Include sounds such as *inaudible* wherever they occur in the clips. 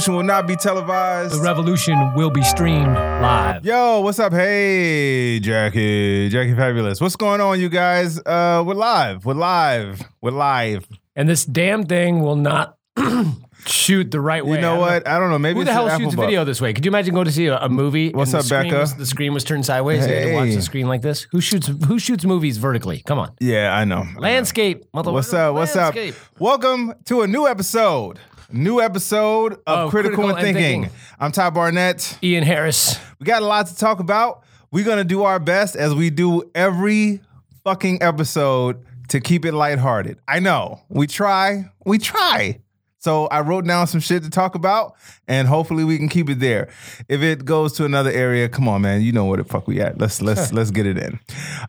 Revolution will not be televised. The revolution will be streamed live. Yo, what's up? Hey, Jackie, Jackie Fabulous. What's going on, you guys? Uh, we're live. We're live. We're live. And this damn thing will not *clears throat* shoot the right way. You know I what? I don't know. Maybe Who the hell shoots a Apple video this way? Could you imagine going to see a, a movie? What's and up, the Becca? Was, the screen was turned sideways. You had to watch Hey. the screen like this. Who shoots? Who shoots movies vertically? Come on, Yeah, I know. landscape. motherfucker. What's up? What's up? Landscape. Welcome to a new episode. New episode of Oh, Critical, Critical and Thinking. Thinking. I'm Ty Barnett. Ian Harris. We got a lot to talk about. We're gonna do our best as we do every fucking episode to keep it lighthearted. I know. We try. We try. So I wrote down some shit to talk about, and hopefully we can keep it there. If it goes to another area, come on, man. You know where the fuck we at. Let's let's let's get it in.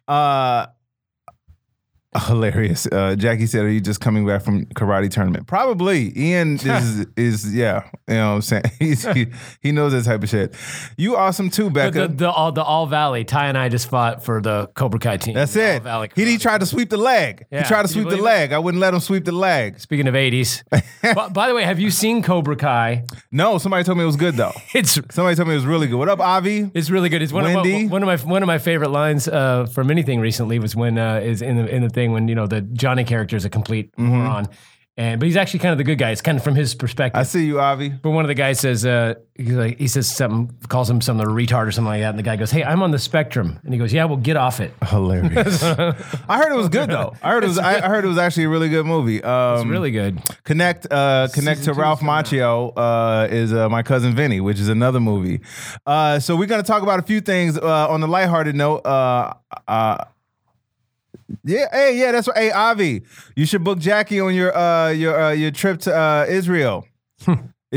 Uh *laughs* Hilarious. Uh, Jackie said, "Are you just coming back from karate tournament?" Probably. Ian *laughs* is is yeah. You know what I'm saying? *laughs* He's, he he knows that type of shit. You awesome too, The, Becca. the, the, all, the All Valley. Ty and I just fought for the Cobra Kai team. That's The All it. Valley He, he tried to sweep the leg. Yeah. He tried to you sweep the leg. I wouldn't let him sweep the leg. Speaking of 80s. by, by the way, have you seen Cobra Kai? No, somebody told me it was good though. It's Somebody told me it was really good. What up, Avi? It's really good. It's one Wendy? of my, one of my one of my favorite lines uh, from anything recently was when uh, is in the in the thing when you know the Johnny character is a complete moron, and but he's actually kind of the good guy. It's kind of from his perspective. I see you, Avi. but one of the guys says uh, he's like, he says something calls him some retard or something like that, and the guy goes, "Hey, I'm on the spectrum," and he goes, "Yeah, well, get off it." Hilarious. *laughs* I heard it was good though. I heard it was. I, I heard it was actually a really good movie. Um, It's really good. Connect, uh, connect to Season two Ralph. Macchio uh, is uh, my cousin Vinny, which is another movie. Uh, so we're gonna talk about a few things uh, on the lighthearted note. Yeah, hey, yeah, that's right. Hey, Avi, you should book Jackie on your uh, your uh, your trip to uh, Israel.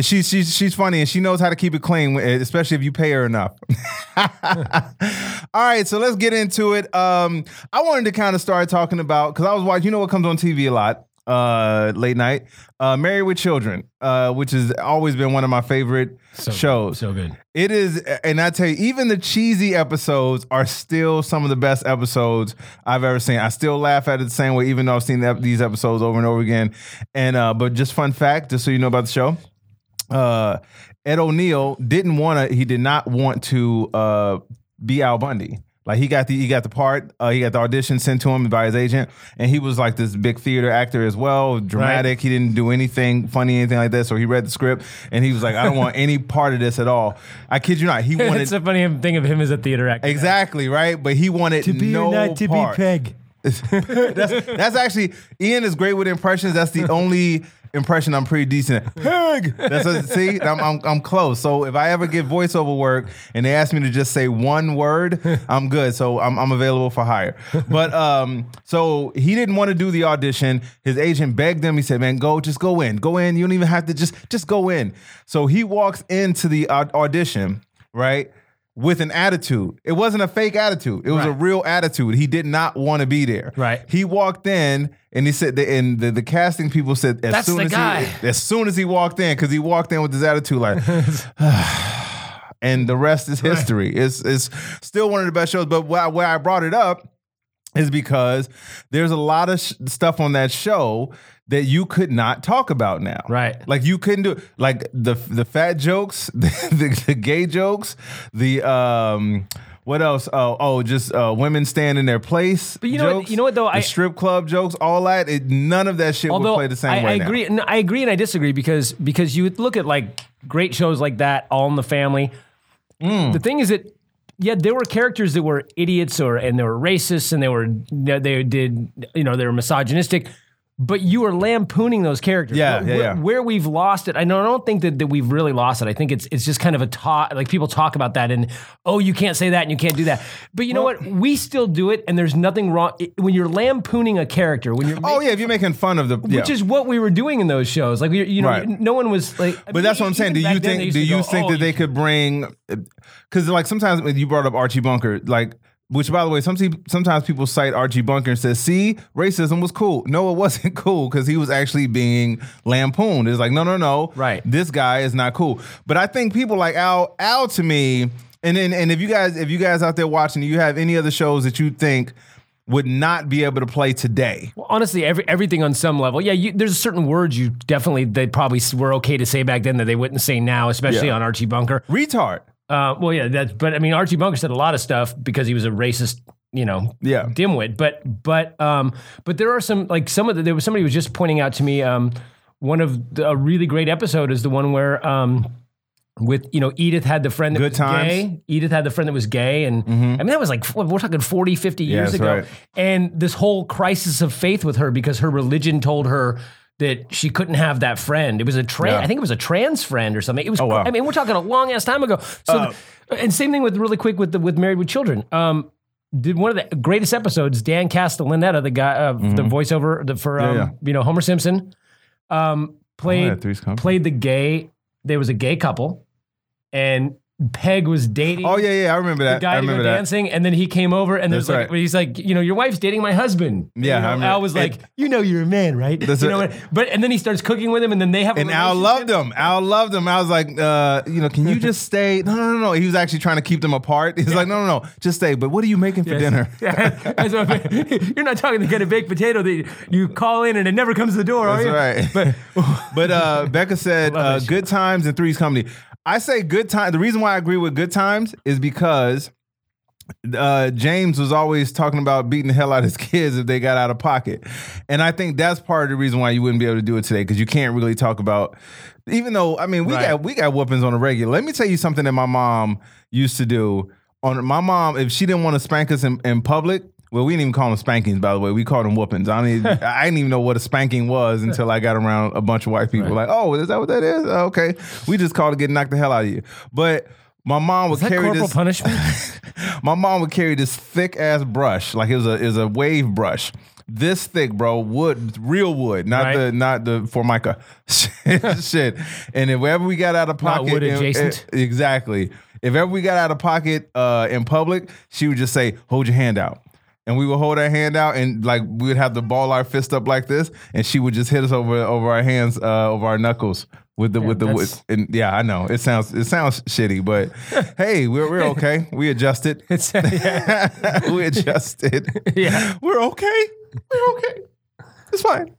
She's she's she's funny and she knows how to keep it clean, especially if you pay her enough. *laughs* All right, so let's get into it. Um, I wanted to kind of start talking about because I was watching. You know what comes on TV a lot uh, late night? Uh, Married with Children, uh, which has always been one of my favorite So good. shows. So good. It is, and I tell you, even the cheesy episodes are still some of the best episodes I've ever seen. I still laugh at it the same way, even though I've seen the- these episodes over and over again. And uh, but just fun fact, just so you know about the show, uh, Ed O'Neill didn't want to. He did not want to uh, be Al Bundy. Like he got the he got the part, uh, he got the audition sent to him by his agent, and he was like this big theater actor as well, dramatic. He didn't do anything funny, anything like that. So he read the script, and he was like, "I don't want any part of this at all." I kid you not, he *laughs* wanted it's a funny thing of him as a theater actor. exactly right, but he wanted no part. Peg. *laughs* that's, that's actually Ian is great with impressions. That's the only impression I'm pretty decent. Pig. That's a, see, I'm, I'm I'm close. So if I ever get voiceover work and they ask me to just say one word, *laughs* I'm good. So I'm I'm available for hire. But um, so he didn't want to do the audition. His agent begged him. He said, "Man, go, just go in, go in. You don't even have to just just go in." So he walks into the audition, right? With an attitude. It wasn't a fake attitude. It was a real attitude. He did not want to be there. Right. He walked in and he said, and the, the casting people said, as That's soon the as guy. he, as soon as he walked in, because he walked in with his attitude like, *sighs* and the rest is *laughs* history. It's it's still one of the best shows. But why, why I brought it up is because there's a lot of sh- stuff on that show that you could not talk about now. Right. Like you couldn't do like the the fat jokes, *laughs* the, the, the gay jokes, the um what else? Oh, oh, just uh, women staying in their place. But you know what- jokes, you know what, though? The I- strip club jokes, all that. It, none of that shit would play the same I, way I now. agree, no, I agree, and I disagree because because you look at like great shows like that, All in the Family. Mm. The thing is that yeah, there were characters that were idiots or and they were racist and they were they did you know they were misogynistic. But you are lampooning those characters. Yeah, where, yeah, yeah. Where we've lost it, I. I don't think that, that we've really lost it. I think it's it's just kind of a talk. Like people talk about that, and oh, you can't say that, and you can't do that. But you know what? We still do it, and there's nothing wrong it- when you're lampooning a character. When you're Oh yeah, if you're making fun of the yeah. which is what we were doing in those shows. Like you, you know, Right. no one was like. But that's what I'm saying. Do you think? Do you think oh, that they could bring? Uh, because like sometimes when you brought up Archie Bunker, like which by the way, some sometimes people cite Archie Bunker and says, "See, racism was cool." No, it wasn't *laughs* cool because he was actually being lampooned. It's like, no, no, no, Right. This guy is not cool. But I think people like Al, Al to me, and then and if you guys, if you guys out there watching, you have any other shows that you think would not be able to play today. Well, honestly, every, everything on some level. Yeah, you, there's certain words you definitely they probably were okay to say back then that they wouldn't say now, especially Yeah. on Archie Bunker. Retard. Uh, well, yeah, that's but I mean Archie Bunker said a lot of stuff because he was a racist, you know, Yeah. dimwit. But but um, but there are some like some of the there was somebody who was just pointing out to me um, one of the, a really great episode is the one where um. With you know, Edith had the friend that Good was times. Mm-hmm. gay. Edith had the friend that was gay, and I mean that was like we're talking 40, 50 years that's ago. right. And this whole crisis of faith with her because her religion told her that she couldn't have that friend. It was a trans. Yeah. I think it was a trans friend or something. It was. Oh, wow. I mean, we're talking a long ass time ago. So, Uh, and same thing with really quick with the, with Married with Children. Um, did one of the greatest episodes. Dan Castellaneta, the guy, uh, the voiceover the, for um, Mm-hmm. Yeah, you know Homer Simpson, um, played yeah, played the gay. There was a gay couple, and Peg was dating Oh yeah, yeah, I remember that. the guy I remember that. dancing, and then he came over, and there's like he's like, you know, your wife's dating my husband. Yeah, you know, I remember- Al was like, you know, you're a man, right? That's you know, right. what- but and then he starts cooking with him, and then they have a And Al loved him. Al loved him. I was like, uh, you know, can you just stay? *laughs* No, no, no, no. He was actually trying to keep them apart. He's like, no, no, no, just stay. But what are you making for dinner? *laughs* Yeah, that's what I mean. *laughs* you're not talking to get a baked potato that you call in and it never comes to the door, are That's you? right. But but uh, Becca said uh, good times and threes company. I say good time. The reason why I agree with good times is because uh, James was always talking about beating the hell out of his *laughs* kids if they got out of pocket, and I think that's part of the reason why you wouldn't be able to do it today because you can't really talk about. Even though I mean we Right. got we got whoopings on a regular. Let me tell you something that my mom used to do. On my mom, if she didn't want to spank us in, in public, well, we didn't even call them spankings, by the way. We called them whoopings. I don't *laughs* I didn't even know what a spanking was until I got around a bunch of white people. Like, oh, is that what that is? Oh, okay, we just called to get knocked the hell out of you. But my mom would carry corporal this. punishment? *laughs* My mom would carry this thick ass brush, like it was a it was a wave brush. This thick, bro, wood, real wood, not Right. the not the formica *laughs* shit. And if ever we got out of Not pocket, wood and- adjacent? eh, exactly. If ever we got out of pocket uh, in public, she would just say, "Hold your hand out." And we would hold our hand out, and like we would have to ball our fist up like this, and she would just hit us over over our hands, uh, over our knuckles with the with the with, and yeah, I know it sounds it sounds shitty, but *laughs* hey, we're we're okay. We adjusted. *laughs* It's yeah, *laughs* we adjusted. yeah. We're okay. We're okay. It's fine.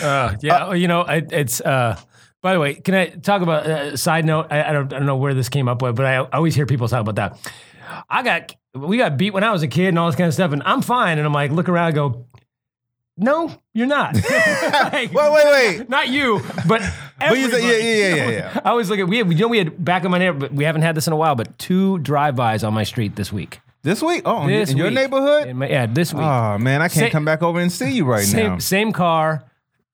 Uh, yeah, well, you know, it, it's. Uh, by the way, can I talk about uh, side note? I, I don't, I don't know where this came up with, but I, I always hear people talk about that. I got, we got beat when I was a kid and all this kind of stuff, and I'm fine. And I'm like, look around, go, no, you're not. *laughs* *laughs* Like, Wait, wait, wait. Not you, but *laughs* But you said, yeah, everybody. yeah, yeah, yeah, yeah. I was looking. We had, you know, we had back in my neighborhood. but We haven't had this in a while, but two drive-bys on my street this week. This week? Oh, in- This in your week. neighborhood? In my- yeah, this week. Oh man, I can't Sa- come back over and see you right same now. same car,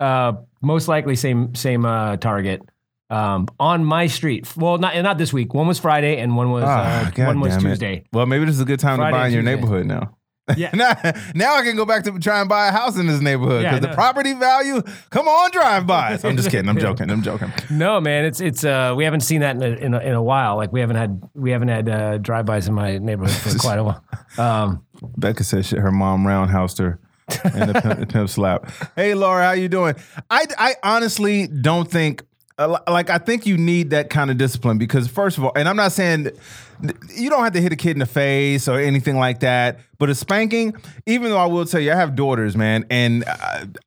uh, most likely same same uh, target. Um, on my street. Well, not not this week. One was Friday and one was Ah, uh, one was damn it. Tuesday. Well, maybe this is a good time Friday to buy in your Tuesday. neighborhood now. Yeah. *laughs* now, now I can go back to try and buy a house in this neighborhood Yeah, because I the property value. Come on, drive bys. I'm just kidding. I'm *laughs* joking. I'm joking. No, man, it's it's uh, we haven't seen that in a, in a, in a while. Like we haven't had we haven't had uh, drive-bys in my neighborhood for *laughs* quite a while. Um, Becca said shit, her mom roundhoused her and the pimp, the pimp slap. Hey, Laura, how you doing? I, I honestly don't think, like, I think you need that kind of discipline because, first of all, and I'm not saying you don't have to hit a kid in the face or anything like that, but a spanking, even though I will tell you, I have daughters, man, and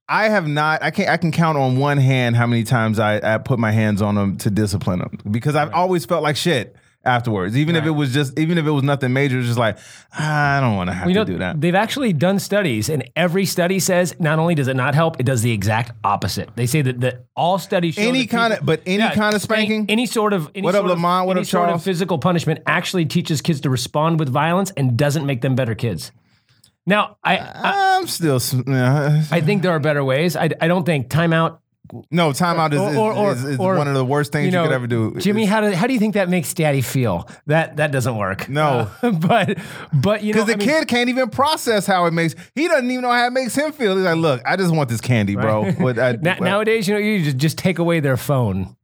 I have not, I can't, I can count on one hand how many times I, I put my hands on them to discipline them because I've always felt like shit. Afterwards, even if it was just, even if it was nothing major, just like I don't want to have know, to do that. they've actually done studies, and every study says not only does it not help, it does the exact opposite. They say that, that all studies show Any kind of- but any kind of spanking? any, sort of any What up, sort of- Lamont? What up, sort of physical punishment actually teaches kids to respond with violence and doesn't make them better kids. Now, I I, I'm still. uh, I think there are better ways. I, I don't think timeout. No, timeout is, is, Or, or, is, is or, one of the worst things you, know, could ever do. Jimmy. It's- How do how do you think that makes Daddy feel? That that doesn't work. No. Uh, *laughs* but but you know Because the I mean- kid can't even process how it makes. He doesn't even know how it makes him feel. He's like, "Look, I just want this candy, bro." I- *laughs* Na- nowadays, you know, you just, just take away their phone.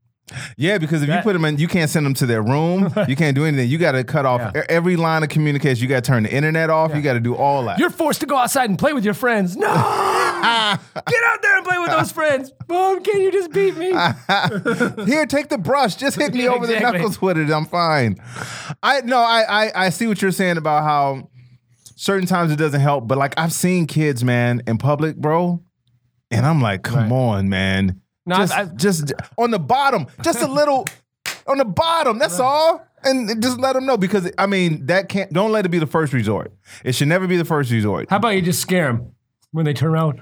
Yeah, because if you put them in, you can't send them to their room. *laughs* you can't do anything. You got to cut off Yeah. every line of communication. You got to turn the internet off. You got to do all that. You're forced to go outside and play with your friends. No, *laughs* get out there and play with those friends. Mom, can you just beat me? *laughs* Here, take the brush. Just hit me Yeah, over the knuckles with it. I'm fine. I no, I, I I see what you're saying about how certain times it doesn't help, but like I've seen kids, man, in public, bro, and I'm like, come on, man. No, just, I've- I've- just on the bottom, just a little *laughs* on the bottom. That's all. And just let them know because I mean that can't. Don't let it be the first resort. It should never be the first resort. How about you just scare them when they turn around?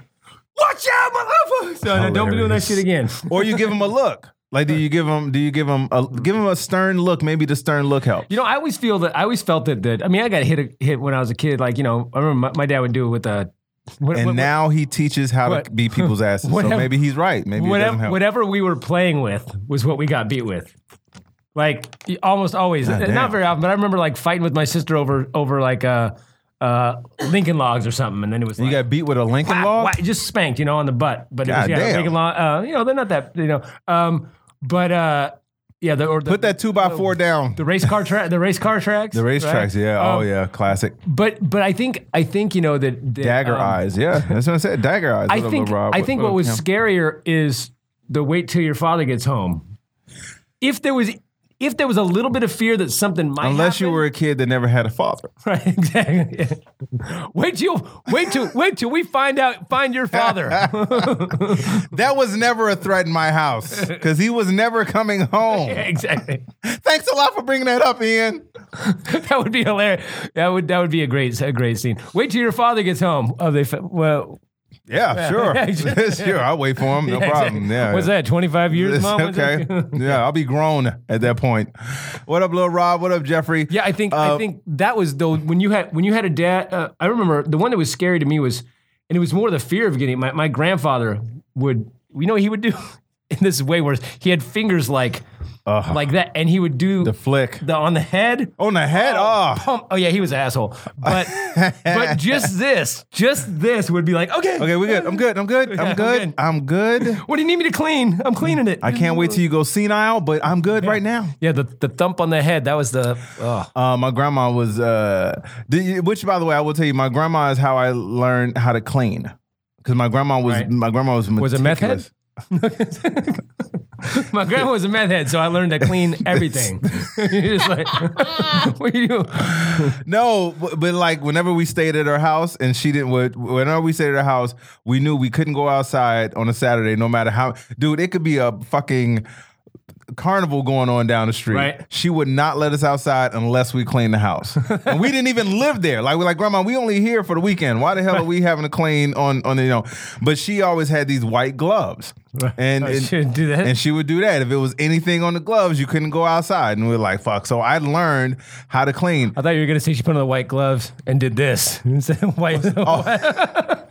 Watch out, motherfucker! So no, don't be doing that shit again. or you give them a look. Like, do you give them? Do you give them a give them a stern look? Maybe the stern look helps. You know, I always feel that I always felt that that I mean, I got hit a, hit when I was a kid. Like you know, I remember my, my dad would do it with a. *laughs* What, and what- now he teaches how to beat people's *laughs* asses. so maybe he's right. Maybe it doesn't whatever help. whatever we were playing with was what we got beat with. Like almost always, God not damn. very often, but I remember like fighting with my sister over over like uh, uh, Lincoln logs or something, and then it was you like, got beat with a Lincoln whack, log. whack, just spanked, you know, on the butt. But it was yeah, damn. Lincoln log. Uh, you know, they're not that, you know. Um, but uh, yeah, the, or the, Put that two by four down. the race car track, the race car tracks, The racetracks, yeah. oh Um, yeah, classic. But but I think I think you know that, that Dagger um, eyes, yeah. That's what I said. Dagger eyes. I think Rob? I think what was scarier is the wait till your father gets home. If there was if there was a little bit of fear that something might unless you were a kid that never had a father. *laughs* right exactly *laughs* wait till wait till wait till we find out find your father *laughs* That was never a threat in my house because he was never coming home. exactly Thanks a lot for bringing that up, Ian. that would be hilarious that would that would be a great a great scene wait till your father gets home oh they well Yeah, sure, *laughs* *laughs* sure. I'll wait for him. No *laughs* yeah, problem. exactly. Yeah. what's that 25 years mom okay. yeah, I'll be grown at that point. What up, little Rob? What up, Jeffrey? Yeah, I think Uh, I think that was though when you had when you had a dad. Uh, I remember the one that was scary to me was, and it was more the fear of getting. My my grandfather would, you know, what he would do. And this is way worse. He had fingers like Like that, and he would do the flick the on the head. on the head. Oh, Pump. Oh yeah, he was an asshole. But *laughs* but just this, just this would be like okay. okay, we're good. I'm good. I'm good. I'm good. I'm good. What do you need me to clean? I'm cleaning it. I can't wait till you go senile, but I'm good right now. Yeah, the the thump on the head. That was the. Oh. Uh, my grandma was, uh, which by the way, I will tell you, my grandma is how I learned how to clean. Because my grandma was, Right. my grandma was Was it meth head? *laughs* *laughs* *laughs* My grandma was a meth head, so I learned to clean *laughs* everything. *laughs* You're just like, what do you do? No, but, but like whenever we stayed at her house and she didn't, would- whenever we stayed at her house, we knew we couldn't go outside on a Saturday, no matter how, dude, it could be a fucking carnival going on down the street. Right. She would not let us outside unless we cleaned the house. *laughs* and we didn't even live there. Like we're like, Grandma, we only here for the weekend. Why the hell are we having to clean on on the, you know? But she always had these white gloves. And, I and should do that. and she would do that. If it was anything on the gloves, you couldn't go outside. And we are like, fuck. So I learned how to clean. I thought you were gonna say she put on the white gloves and did this. *laughs* White. Oh. *laughs*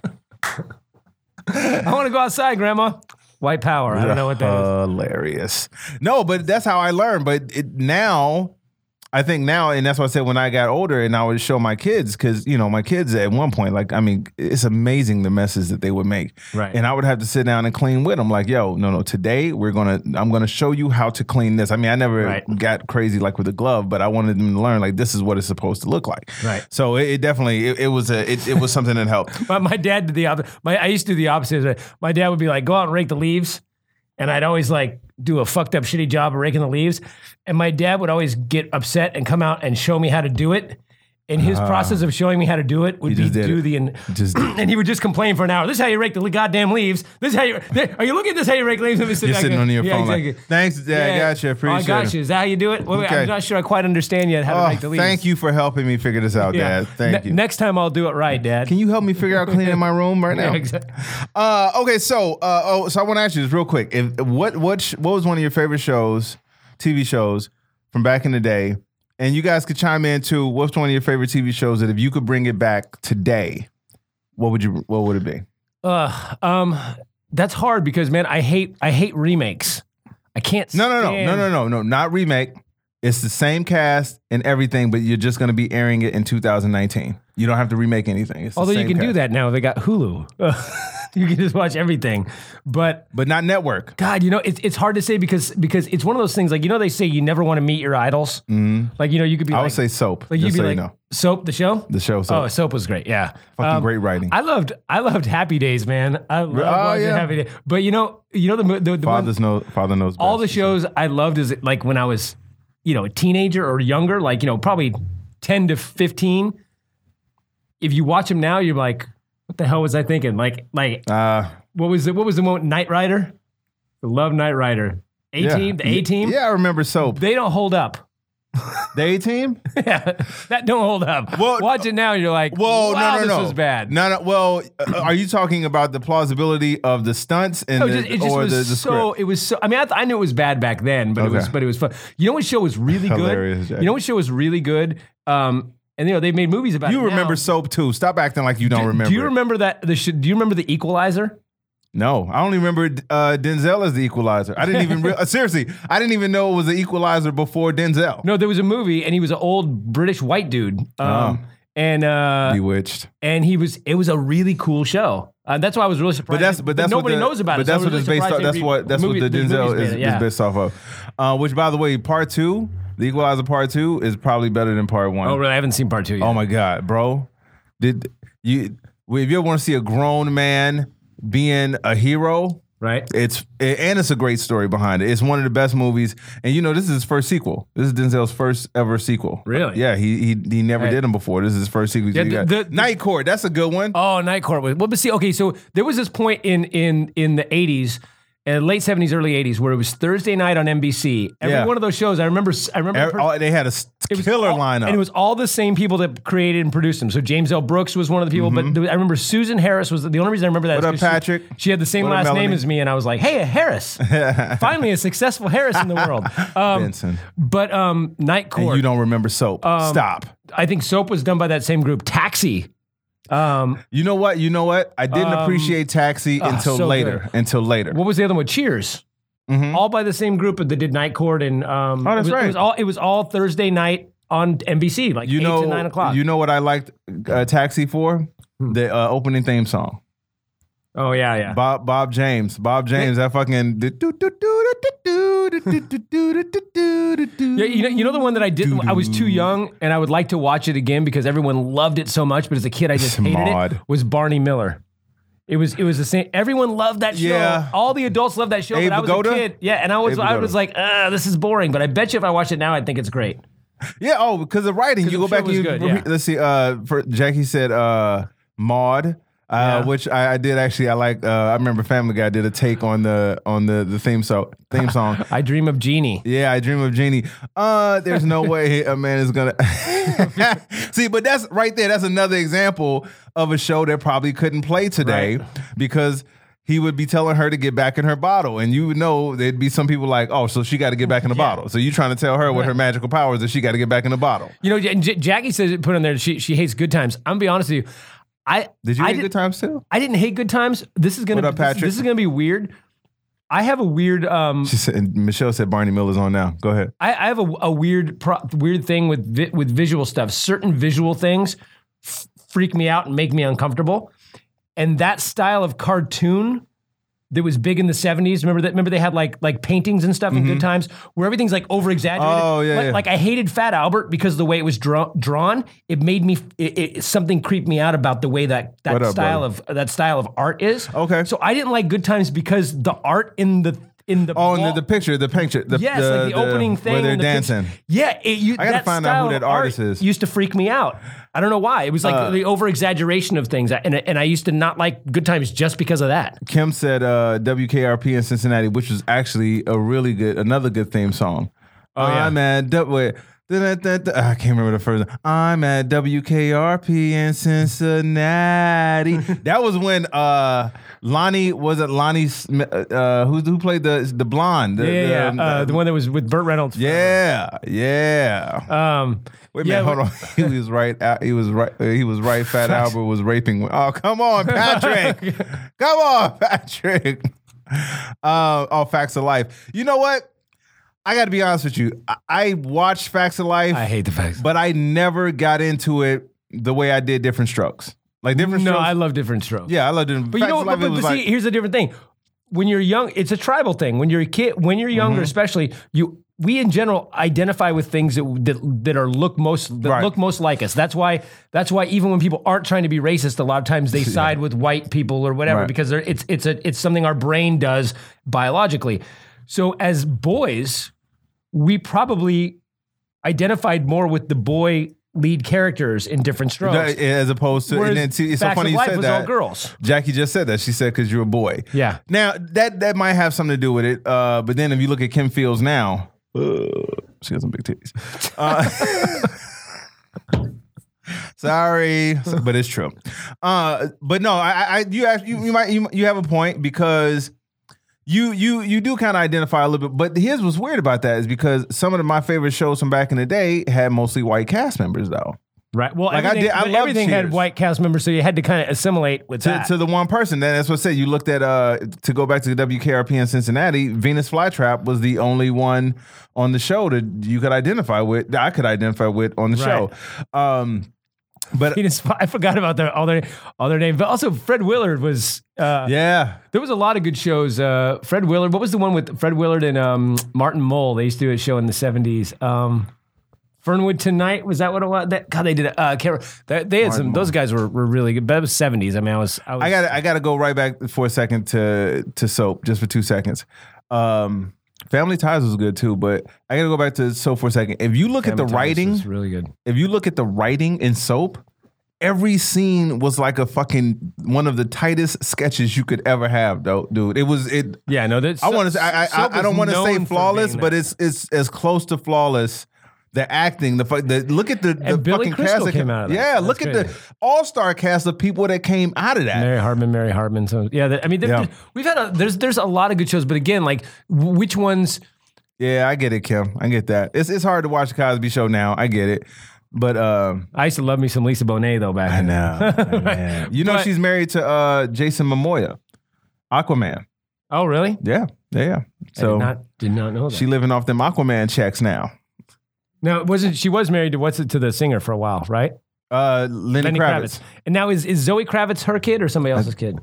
I want to go outside, Grandma. White power. I don't know what that is. Hilarious. No, but that's how I learned. But it, now, I think now, and that's what I said when I got older, and I would show my kids because you know my kids at one point, like I mean, it's amazing the messes that they would make. Right. And I would have to sit down and clean with them. Like, yo, no, no, today we're gonna, I'm gonna show you how to clean this. I mean, I never Right. got crazy like with a glove, but I wanted them to learn like this is what it's supposed to look like. Right. So it, it definitely, it, it was a, it, it was something that helped. *laughs* My, my dad did the opposite. My I used to do the opposite. My dad would be like, "Go out and rake the leaves," and I'd always like do a fucked up shitty job of raking the leaves. And my dad would always get upset and come out and show me how to do it. And his process of showing me how to do it would be do it. the and, Just *clears throat* and he would just complain for an hour. This is how you rake the goddamn leaves. This is how you are you looking at this how you rake leaves? Let me sit You're sitting on your Yeah, phone exactly. like, thanks, Dad, I got you, Oh, appreciate I got it. you. Is that how you do it? Wait, Okay. I'm not sure I quite understand yet how to Oh, rake the leaves. thank you for helping me figure this out, Yeah. Dad. Thank Ne- you. Next time I'll do it right, Dad. Can you help me figure out cleaning my room right *laughs* now? Yeah, exactly. Uh, okay, so uh, oh, so I want to ask you this real quick. If what what sh- what was one of your favorite shows, TV shows from back in the day? And you guys could chime in too. What's one of your favorite TV shows that if you could bring it back today, what would you what would it be? Uh, um, that's hard because man, I hate I hate remakes. I can't. No, no, no, no, no, no, no, not remake. It's the same cast and everything, but you're just going to be airing it in 2019. You don't have to remake anything. It's the Although you same can do cast. that now, they got Hulu. *laughs* you can just watch everything. But but not network. God, you know, it's it's hard to say because because it's one of those things. Like you know, they say you never want to meet your idols. Like you know, you could be Mm-hmm. I like, would say soap. like you'd just be so like you know, soap the show. the show. Soap. Oh, soap was great. Yeah, Fucking Um, great writing. I loved I loved Happy Days, man. I loved Oh, watching yeah. Happy Days. But you know, you know the mo- the, the one, Father's know. Father knows. all the best. shows I loved is like when I was, you know, a teenager or younger, like, you know, probably 10 to 15. if you watch them now, you're like, what the hell was I thinking? Like, like Uh, what was it? What was the moment? Knight Rider. I love Knight Rider. A yeah. team, the A team. Yeah, I remember Soap. They don't hold up. The A team? *laughs* yeah, that don't hold up. Well, Watch it now, you're like, Well, wow, no, no, this no. was bad. No, no. Well, uh, are you talking about the plausibility of the stunts and No, the, just, it just or was the, the so. script? It was so. I mean, I, th- I knew it was bad back then, but it was, but it was fun. You know what show was really good? You know what show was really good? Um, and you know they made movies about. You remember now. Soap too? Stop acting like you don't remember. Do you remember that? The sh- do you remember the Equalizer? No, I only remember uh, Denzel as the Equalizer. I didn't even re- *laughs* uh, seriously. I didn't even know it was the Equalizer before Denzel. No, there was a movie, and he was an old British white dude. Um, Oh. and uh, Bewitched. and he was. It was a really cool show. Uh, that's why I was really surprised. But that's but that's nobody the, knows about but it. so that's was what it's based off. That's what that's movie- what the Denzel is, it, yeah. is based off of. Uh, which, by the way, part two, the Equalizer part two, is probably better than part one. Oh, really? I haven't seen part two yet. Oh my god, bro! Did you? If you ever want to see a grown man being a hero, right? it's and it's a great story behind it. It's one of the best movies, and you know this is his first sequel. This is Denzel's first ever sequel. Really? Yeah, he he, he never Hey. did them before. This is his first sequel. Yeah, the- the- the- Night Court, that's a good one. Oh, Night Court was. Well, but see, okay, so there was this point in in in the eighties. Uh, late seventies, early eighties, where it was Thursday night on NBC. Every Yeah. one of those shows, I remember. I remember. Every- all- they had a s- it was killer all- lineup. and it was all the same people that created and produced them. So James L. Brooks was one of the people, but there- I remember Susan Harris was the only reason I remember that. Mm-hmm. What up, 'cause she- Patrick? She, had the same What up, last name Melanie? as me, and I was like, "Hey, a Harris! *laughs* Finally, a successful Harris in the world." *laughs* Um, Benson. but um, Night And Court, you don't remember Soap. Um, Stop. I think Soap was done by that same group. Taxi. Um, You know what? You know what? I didn't Um, appreciate Taxi ah, until so later. Until later. what was the other one? Cheers. Mhm. All by the same group that did Night Court and um, Oh, that's it was, right. It was all it was all Thursday night on NBC, like You eight know, to nine o'clock. you know what I liked uh, Taxi for? Hmm. The uh, opening theme song. Oh yeah, yeah. Bob Bob James. Bob James. That fucking. Yeah, you know, you know the one that I did. I was too young, and I would like to watch it again because everyone loved it so much. But as a kid, I just hated it. Was Barney Miller? It was it was the same. Everyone loved that show. Yeah. All the adults loved that show. Abe but I was Vigoda? a kid. Yeah, and I was Abe I Vigoda. was like, uh, this is boring. But I bet you if I watched it now, I'd think it's great. Yeah. Oh, because the writing. You the go back and was you. good, yeah. Let's see. Uh, for Jackie said, uh, Maude. Uh, Yeah. which I, I did actually. I like. Uh, I remember Family Guy did a take on the on the the theme song. Theme song. *laughs* I dream of Jeannie. Yeah, I dream of Jeannie. Uh, there's no way a man is gonna *laughs* see, but that's right there. That's another example of a show that probably couldn't play today Right. because he would be telling her to get back in her bottle, and you would know there'd be some people like, oh, so she got to get back in the bottle. So you trying to tell her what her magical powers that she got to get back in the bottle. You know, J- J- Jackie says put on there. She she hates good times. I'm gonna be honest with you. I Did you I have did- good times too? I didn't hate good times. This is gonna What up, this- Patrick? This, is gonna be weird. I have a weird um She said, Michelle said Barney Miller's on now. Go ahead. I, I have a, a weird pro, weird thing with vi- with visual stuff. Certain visual things f- freak me out and make me uncomfortable. And that style of cartoon that was big in the 70s. Remember that remember they had like like paintings and stuff in good times where everything's like over exaggerated. Mm-hmm. Oh, yeah, like, yeah. like I hated Fat Albert because of the way it was draw- drawn. It made me it, it, something creeped me out about the way that that up, style of that style of art is. Okay. So I didn't like Good Times because the art in the in the Oh, and the, the picture, the picture, the, Yes, like the, opening thing where they're the dancing. yeah, it, you, I gotta that find out who that artist is. Used to freak me out. I don't know why. It was like Uh, the over exaggeration of things, and and I used to not like Good Times just because of that. Kim said uh, WKRP in Cincinnati, which was actually a really good, another good theme song. Oh yeah. I'm at wait, I can't remember the first. I'm at WKRP in Cincinnati. *laughs* that was when uh, Loni was it Loni uh, who who played the the blonde? The, Yeah, the, yeah. Uh, the one that was with Burt Reynolds. yeah, yeah. Um, Wait a yeah, minute, hold on. *laughs* He was right. uh, He was right. uh, He was right. Fat *laughs* Albert was raping. Oh, come on, *laughs* Patrick. come on, Patrick. Uh, oh, Facts of Life. You know what? I got to be honest with you. I, I watched Facts of Life, I hate the facts. but I never got into it the way I did Different Strokes. Like Different no, Strokes. I love different strokes. yeah, I loved it. but you know, but, but, but see, here's the different thing. When you're young, it's a tribal thing. When you're a kid, when you're Mm-hmm. younger, especially you. We in general identify with things that that, that are look most that Right. look most like us. That's why that's why even when people aren't trying to be racist, a lot of times they *laughs* side with white people or whatever Right. because they're, it's it's a it's something our brain does biologically. So as boys, we probably identified more with the boy lead characters in different strokes. As opposed to, Whereas and then see, it's so funny you said that. girls. Jackie just said that. She said because you're a boy. Yeah. Now that that might have something to do with it. Uh, but then if you look at Kim Fields now, uh, she has some big titties. Uh, *laughs* sorry, but it's true. Uh, but no, I, I you ask you, you might you, you have a point because you you you do kind of identify a little bit. But here's what's weird about that is because some of my favorite shows from back in the day had mostly white cast members though. Right. Well, Like, I did- I love everything had white cast members, so you had to kind of assimilate with to, that. to the one person. Then that's what I said. You looked at uh to go back to the WKRP in Cincinnati. Venus Flytrap was the only one on the show that you could identify with. That I could identify with on the Right. show. Um, but He just- I forgot about their all their all their names, but also Fred Willard was. Uh, yeah, There was a lot of good shows. Uh, Fred Willard. What was the one with Fred Willard and um, Martin Mull? They used to do a show in the seventies. Um, Fernwood Tonight was that what it was? That, God, they did. it. Uh, they, they had some. Those guys were, were really good. But it was seventies. I mean, I was. I was. I got I got to go right back for a second to to soap just for two seconds. Um, Family Ties was good too, but I got to go back to soap for a second. If you look at the writing, really good. if you look at the writing in soap, every scene was like a fucking one of the tightest sketches you could ever have, though, dude. It was it. Yeah, no. That, I want to say I I, I don't want to say flawless, but it's it's as close to flawless. The acting, the, the look at the, the fucking Crystal cast that came out of that. Yeah, That's look at the all star cast of people that came out of that. Mary Hartman, Mary Hartman. So yeah, that, I mean, Yeah. we've had a there's there's a lot of good shows, but again, like which ones? Yeah, I get it, Kim. I get that. It's it's hard to watch the Cosby Show now. I get it, but um, I used to love me some Lisa Bonet though back. I know. man. *laughs* You know But- she's married to uh, Jason Momoa, Aquaman. Oh really? Yeah, yeah. yeah. I So did not did not know that. she living off them Aquaman checks now. No, it wasn't she was married to what's it to the singer for a while, right? Uh, Lenny, Lenny Kravitz. And now is is Zoe Kravitz her kid or somebody else's kid?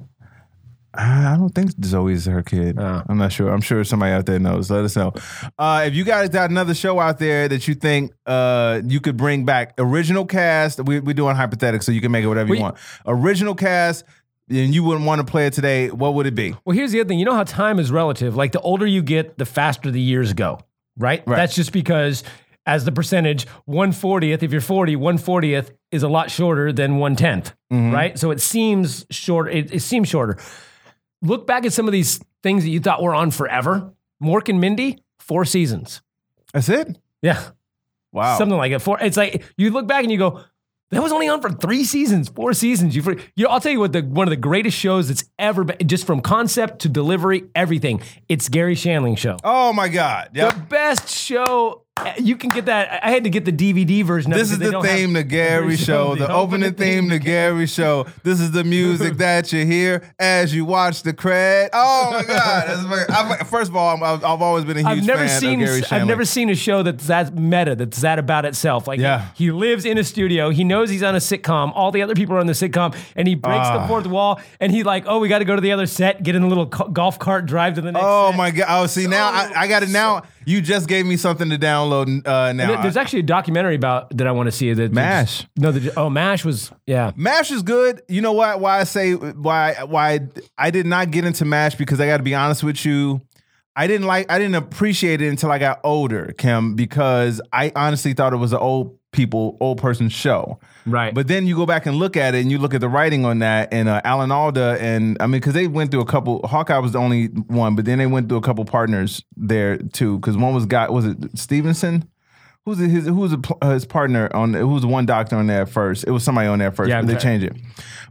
I don't think Zoe's her kid. Oh. I'm not sure. I'm sure somebody out there knows. Let us know. Uh, if you guys got another show out there that you think uh, you could bring back, original cast, we, we're doing hypothetical, so you can make it whatever We- you want. Original cast, and you wouldn't want to play it today, what would it be? Well, here's the other thing. You know how time is relative. Like the older you get, the faster the years go, right? Right. That's just because as the percentage, 140th, if you're 40, 140th is a lot shorter than 110th, Mm-hmm. right? So it seems short. It, it seems shorter. Look back at some of these things that you thought were on forever. Mork and Mindy, four seasons. That's it? Yeah. Wow. Something like that. Four. It's like you look back and you go, that was only on for three seasons, four seasons. You, you know, I'll tell you what the one of the greatest shows that's ever been, just from concept to delivery, everything. It's Garry Shandling show. oh my God. The best show. You can get that. I had to get the DVD version. of This is the theme to Garry Show, the opening theme to Garry Show. This is the music *laughs* that you hear as you watch the cred. Oh my God! *laughs* First of all, I'm, I've, I've always been a huge I've never fan seen. of Garry Shandling. I've never seen a show that's that meta. That's that about itself. Like Yeah. he lives in a studio. He knows he's on a sitcom. All the other people are on the sitcom, and he breaks Ah. the fourth wall. And he like, oh, we got to go to the other set. Get in a little co- golf cart, drive to the next. Oh set. my God! Oh, see now I, I got it. Now you just gave me something to download. Uh, now There- There's actually a documentary about that I want to see. That Mash. No, the, oh, Mash was yeah. Mash is good. You know what? Why I say why why I did not get into Mash because I got to be honest with you. I didn't like I didn't appreciate it until I got older, Kim, because I honestly thought it was an old people, old person show. Right. But then you go back and look at it, and you look at the writing on that, and uh, Alan Alda, and I mean, because they went through a couple. Hawkeye was the only one, but then they went through a couple partners there too. Because one was got was it Stevenson? Who's his who was uh, his partner on? Who was the one doctor on there first? It was somebody on there first. Yeah, but they changed it.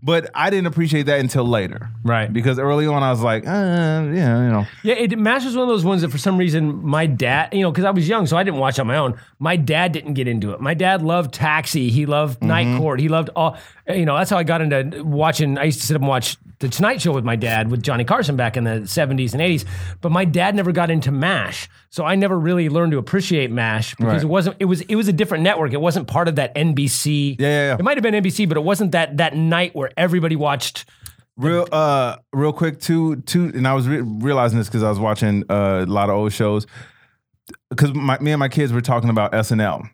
But I didn't appreciate that until later, Right. Because early on, I was like, uh, yeah, you know, Yeah, it, Mash was one of those ones that for some reason my dad, you know, because I was young, so I didn't watch on my own. My dad didn't get into it. My dad loved Taxi. He loved Night Court. He loved all, you know, that's how I got into watching. I used to sit up and watch The Tonight Show with my dad with Johnny Carson back in the 70s and 80s. But my dad never got into MASH. So I never really learned to appreciate MASH because Right. it wasn't, it was, it was a different network. It wasn't part of that NBC. Yeah, yeah, yeah. It might have been NBC, but it wasn't that, that night where everybody watched. Real, uh, real quick, too, too, and I was re- realizing this because I was watching uh, a lot of old shows. Because me and my kids were talking about SNL,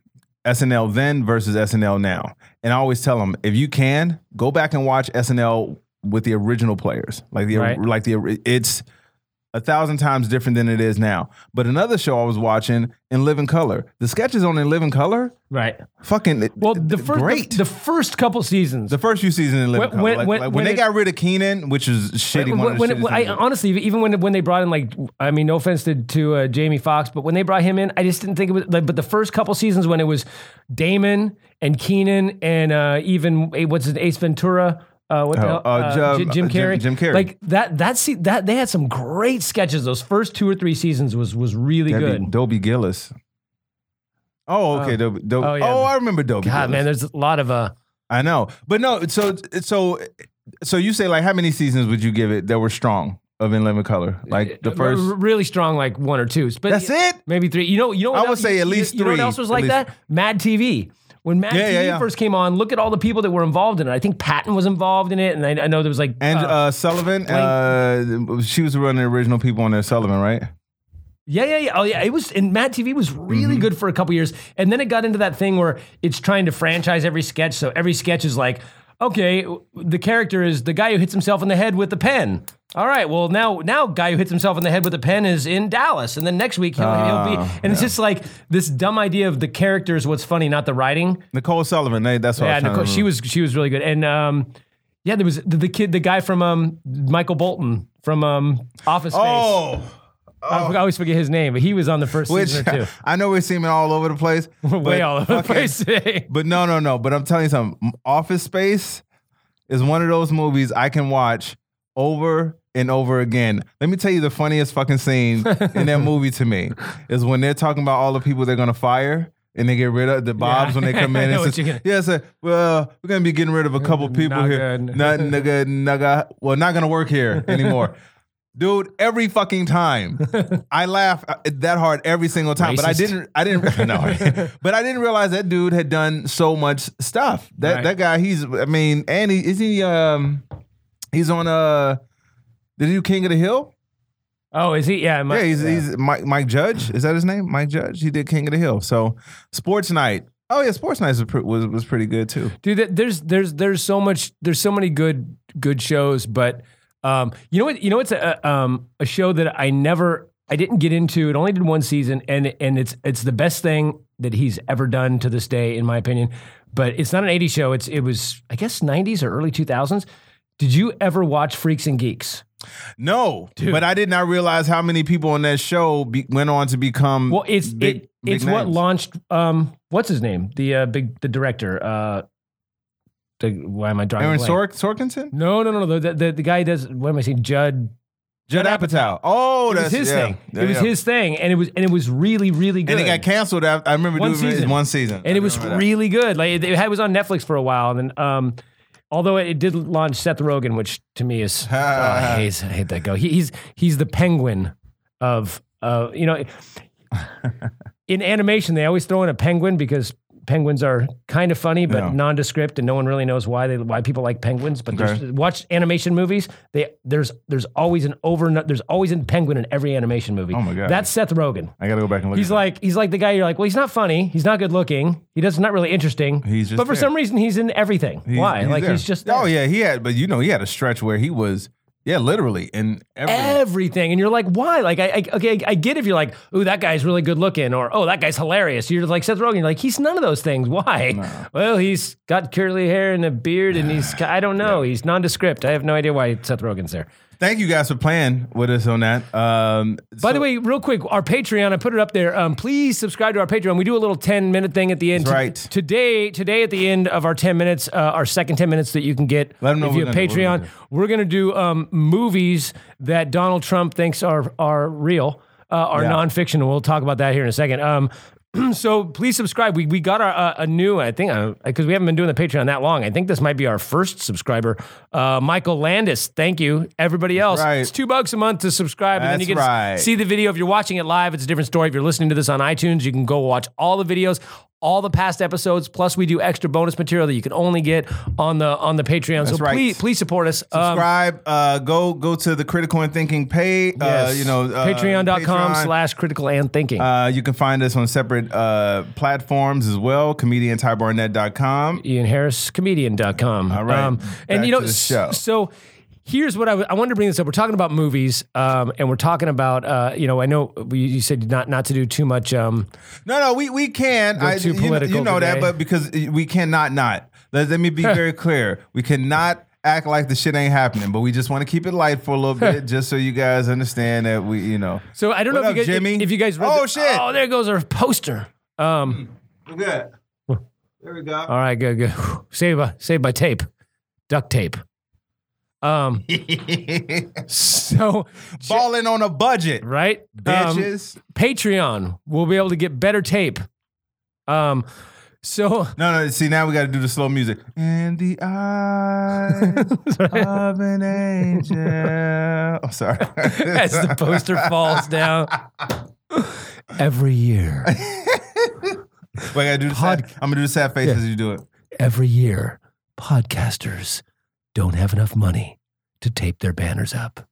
SNL then versus SNL now, and I always tell them if you can go back and watch SNL with the original players, like the Right. like the it's a thousand times different than it is now. But another show I was watching in Living Color, the sketches on In Living Color, Right. fucking Well, the first great. The, the first couple seasons. The first few seasons in Living When- Color, when- like, when- like when, they it- got rid of Keenen, which is shitty. when, when, shittiest I, honestly, even when when they brought in like, I mean, no offense to to uh, Jamie Foxx, but when they brought him in, I just didn't think it was. Like, but the first couple seasons when it was Damon and Keenen and uh, even eh, what's his Ace Ventura. Uh, what the Oh, hell? uh, Jim- Jim uh, Jim- Carrey. Jim Carrey. Like that. That se- that they had some great sketches. Those first two or three seasons was was really That'd good. be Dobie Gillis. Oh, okay. Dobie, Dobie. Oh, Oh. I remember Dobie. God, Gillis. man, there's a lot of uh. I know, but no. So, so, so you say like how many seasons would you give it that were strong of In Living Color? Like the first. r- really strong, like one or two. But That's it. Maybe three. You know, you know. What I would else- say you- at least you know what else was like least. that? Mad TV. When Mad Yeah, TV yeah, yeah. first came on, look at all the people that were involved in it. I think Patton was involved in it, and I, I know there was like And uh, uh, Sullivan, uh, she was one of the original people on there. Sullivan, right? yeah, yeah, yeah. Oh, yeah. It was and Mad TV was really Mm-hmm. good for a couple years, and then it got into that thing where it's trying to franchise every sketch. So every sketch is like, okay, the character is the guy who hits himself in the head with a pen. All right, well now, now guy who hits himself in the head with a pen is in Dallas, and then next week he'll, he'll be. Ah, And it's just like this dumb idea of the character is what's funny, not the writing. Nicole Sullivan. They, that's what I Yeah, was Nicole, she was she was really good, and um, yeah, there was the, the kid, the guy from um, Michael Bolton from um, Office Space. Oh, I always forget his name, but he was on the first which season two. *laughs* I know we're seeing it all over the place. *laughs* Way but all over the place today. But no, no, no. But I'm telling you something. Office Space is one of those movies I can watch over and over again. Let me tell you the funniest fucking scene in that *laughs* movie to me is when they're talking about all the people they're gonna fire. And they get rid of the bobs when they come in. I *laughs* know It's what just, you're gonna- yeah, well, we're gonna be getting rid of a couple people Not here. good. Not nigga, nigga. Well, not gonna work here anymore. *laughs* Dude, every fucking time I laugh uh, that hard every single time. But I didn't. I didn't. No, but I didn't realize that dude had done so much stuff. That Right. that guy. He's. I mean, and he is he. Um, he's on. Uh, did he do King of the Hill? Oh, is he? Yeah, my, yeah, he's he's Mike Mike Judge. Is that his name? Mike Judge. He did King of the Hill. So Sports Night. Oh yeah, Sports Night was was, was pretty good too. dude. There's there's there's so much there's so many good good shows, but um, you know what? You know it's a a, um a show that I never I didn't get into. It only did one season, and and it's it's the best thing that he's ever done to this day, in my opinion. But it's not an '80s show. It's it was I guess '90s or early 2000s. Did you ever watch Freaks and Geeks? No, but I did not realize how many people on that show be, went on to become. Well, it's big, it, big it's what launched. Um, what's his name? The uh, big the director. Uh, the, why am I drawing? Aaron? Sork, Sorkinson, No, no, no, no. The, the, the guy does. What am I saying? Judd. Judd Apatow. Oh, It that's was his yeah. thing. Yeah, it was yeah. his thing, and it was and it was really really good. And it got canceled. After, I remember One doing it in season. one season, and I it was remember that. really good. Like it, it was on Netflix for a while, and then um, although it, did launch Seth Rogen, which to me is oh, I, hate, I hate that guy. He, he's he's the penguin of uh, you know. *laughs* In animation, they always throw in a penguin because penguins are kind of funny but Yeah. nondescript, and no one really knows why they why people like penguins. But there's Okay. watch animation movies. They there's there's always an over there's always a penguin in every animation movie. Oh my God. that's Seth Rogen. I gotta go back and look. He's at like he's like the guy you're like, well, he's not funny, he's not good looking, he does not really interesting. He's just but for there. some reason he's in everything. He's- Why? like there. he's just Oh yeah, he had. But you know, he had a stretch where he was. Yeah, literally and every. everything, and you're like, why? Like, I, I okay, I get if you're like, oh, that guy's really good looking, or oh, that guy's hilarious. You're like Seth Rogen. You're like, he's none of those things. Why? Well, he's got curly hair and a beard, and he's I don't know. He's nondescript. I have no idea why Seth Rogen's there. Thank you guys for playing with us on that. Um, By the way, real quick, our Patreon, I put it up there. Um, please subscribe to our Patreon. We do a little 10 minute thing at the end. That's right. Today, today at the end of our 10 minutes, uh, our second 10 minutes that you can get Let 'em know if you have do, Patreon, gonna we're going to do um, movies that Donald Trump thinks are, are real, uh, are Yeah. nonfiction. And we'll talk about that here in a second. Um, *clears throat* so please subscribe. We, we got our uh, a new I think because we haven't been doing the Patreon that long. I think this might be our first subscriber, uh, Michael Landis. Thank you, everybody else. right. It's two bucks a month to subscribe, and then you get right. see the video. If you're watching it live, it's a different story. If you're listening to this on iTunes, you can go watch all the videos, all the past episodes. Plus, we do extra bonus material that you can only get on the on the Patreon. so right. please please support us. Um, subscribe. uh, go go to the Critical and Thinking page. Uh, you know, uh, Patreon.com Patreon. slash critical and thinking. Uh, you can find us on separate uh, platforms as well. ComedianTyBarnett.com. Ian Harris, comedian.com. All right. and Back you know, to the show. so here's what I, w- I wanted to bring this up. We're talking about movies, um, and we're talking about, uh, you know, I know we, you said not not to do too much. Um, No, no, we we can. I, too you, know- you political know that, but because we cannot not. Let, let me be *laughs* very clear. We cannot act like the shit ain't happening, but we just want to keep it light for a little bit, *laughs* just so you guys understand that we, you know. so I don't What know if up, you guys, Jimmy? if you guys read. Oh, the- shit. Oh, there goes our poster. Um, Good. There we go. all right, good, good. Save by save by tape, duct tape. Um, *laughs* so Balling on a budget, right, Um, bitches. Patreon, we'll be able to get better tape. Um, so no, no. See, now we got to do the slow music. In the eyes *laughs* of an angel. Oh, sorry. *laughs* as the poster falls down every year, Wait, I do the sad, Pod- I'm gonna do the sad face Yeah. as you do it. every year, podcasters don't have enough money to tape their banners up.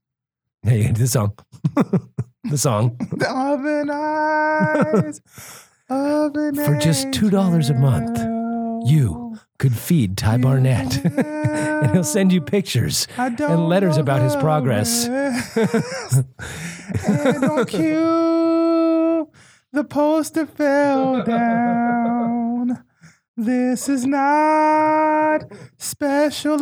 Now you can do the song. *laughs* the song. Of an eyes *laughs* of an For just $2 a month. You could feed Ty Barnett, *laughs* and he'll send you pictures and letters about his progress. and on cue, the poster fell down. This is not special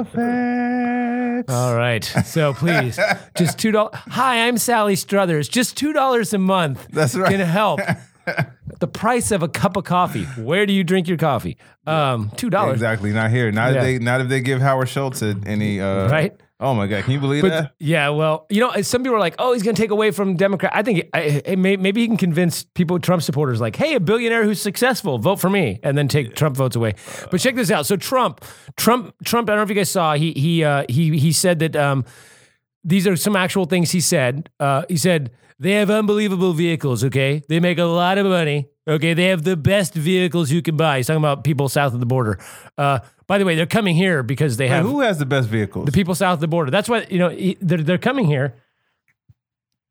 effects. All right. So please, just two dollars. Hi, I'm Sally Struthers. Just two dollars a month That's right. can help. *laughs* the price of a cup of coffee. Where do you drink your coffee? Um, two dollars. Exactly, not here. Not Yeah. if they not if they give Howard Schultz any uh Right. Oh my god, can you believe But that? yeah, well, you know, some people are like, "Oh, he's going to take away from Democrat." I think I, I- may, maybe he can convince people, Trump supporters, like, "Hey, a billionaire who's successful, vote for me," and then take Trump votes away. But check this out. So Trump, Trump, Trump. I don't know if you guys saw. He he uh, he he said that um, these are some actual things he said. Uh, he said they have unbelievable vehicles. Okay, they make a lot of money. Okay, they have the best vehicles you can buy. He's talking about people south of the border. Uh, by the way, they're coming here because they Hey, have who has the best vehicles? the people south of the border. That's why you know he- they're they're coming here.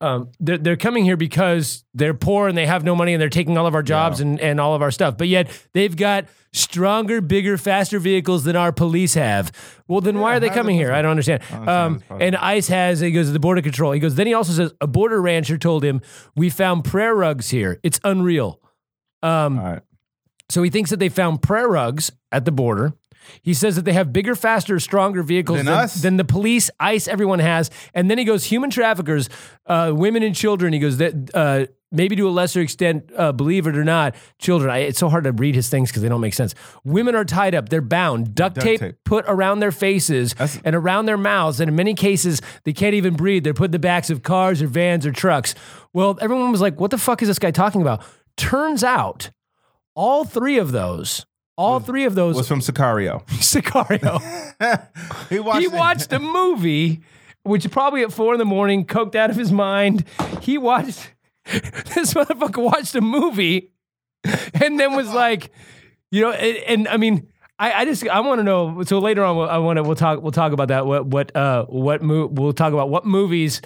Um, they're they're coming here because they're poor and they have no money and they're taking all of our jobs and, and all of our stuff. But yet they've got stronger, bigger, faster vehicles than our police have. Well, then why are they how coming here? I don't understand. understand Um, this part. and ICE has he goes to the border control. He goes. Then he also says a border rancher told him we found prayer rugs here. It's unreal. Um, All right. so he thinks that they found prayer rugs at the border. He says that they have bigger, faster, stronger vehicles Than than, us? than the police, ICE, everyone has. And then he goes, human traffickers, uh, women and children. He goes, that uh, maybe to a lesser extent, uh, believe it or not, children. I, it's so hard to read his things because they don't make sense. Women are tied up, they're bound, duct, Duct tape, tape. put around their faces That's- and around their mouths. And in many cases, they can't even breathe. They're put in the backs of cars or vans or trucks. Well, everyone was like, what the fuck is this guy talking about? Turns out, all three of those, all three of those, Was from Sicario. *laughs* Sicario. *laughs* he watched. he watched a *laughs* movie, which probably at four in the morning, coked out of his mind. He watched this motherfucker watched a movie, and then was like, you know, and, and I mean. I, I just I want to know. So later on, we'll- I want to we'll talk we'll talk about that. What what uh what mo- we'll talk about what movies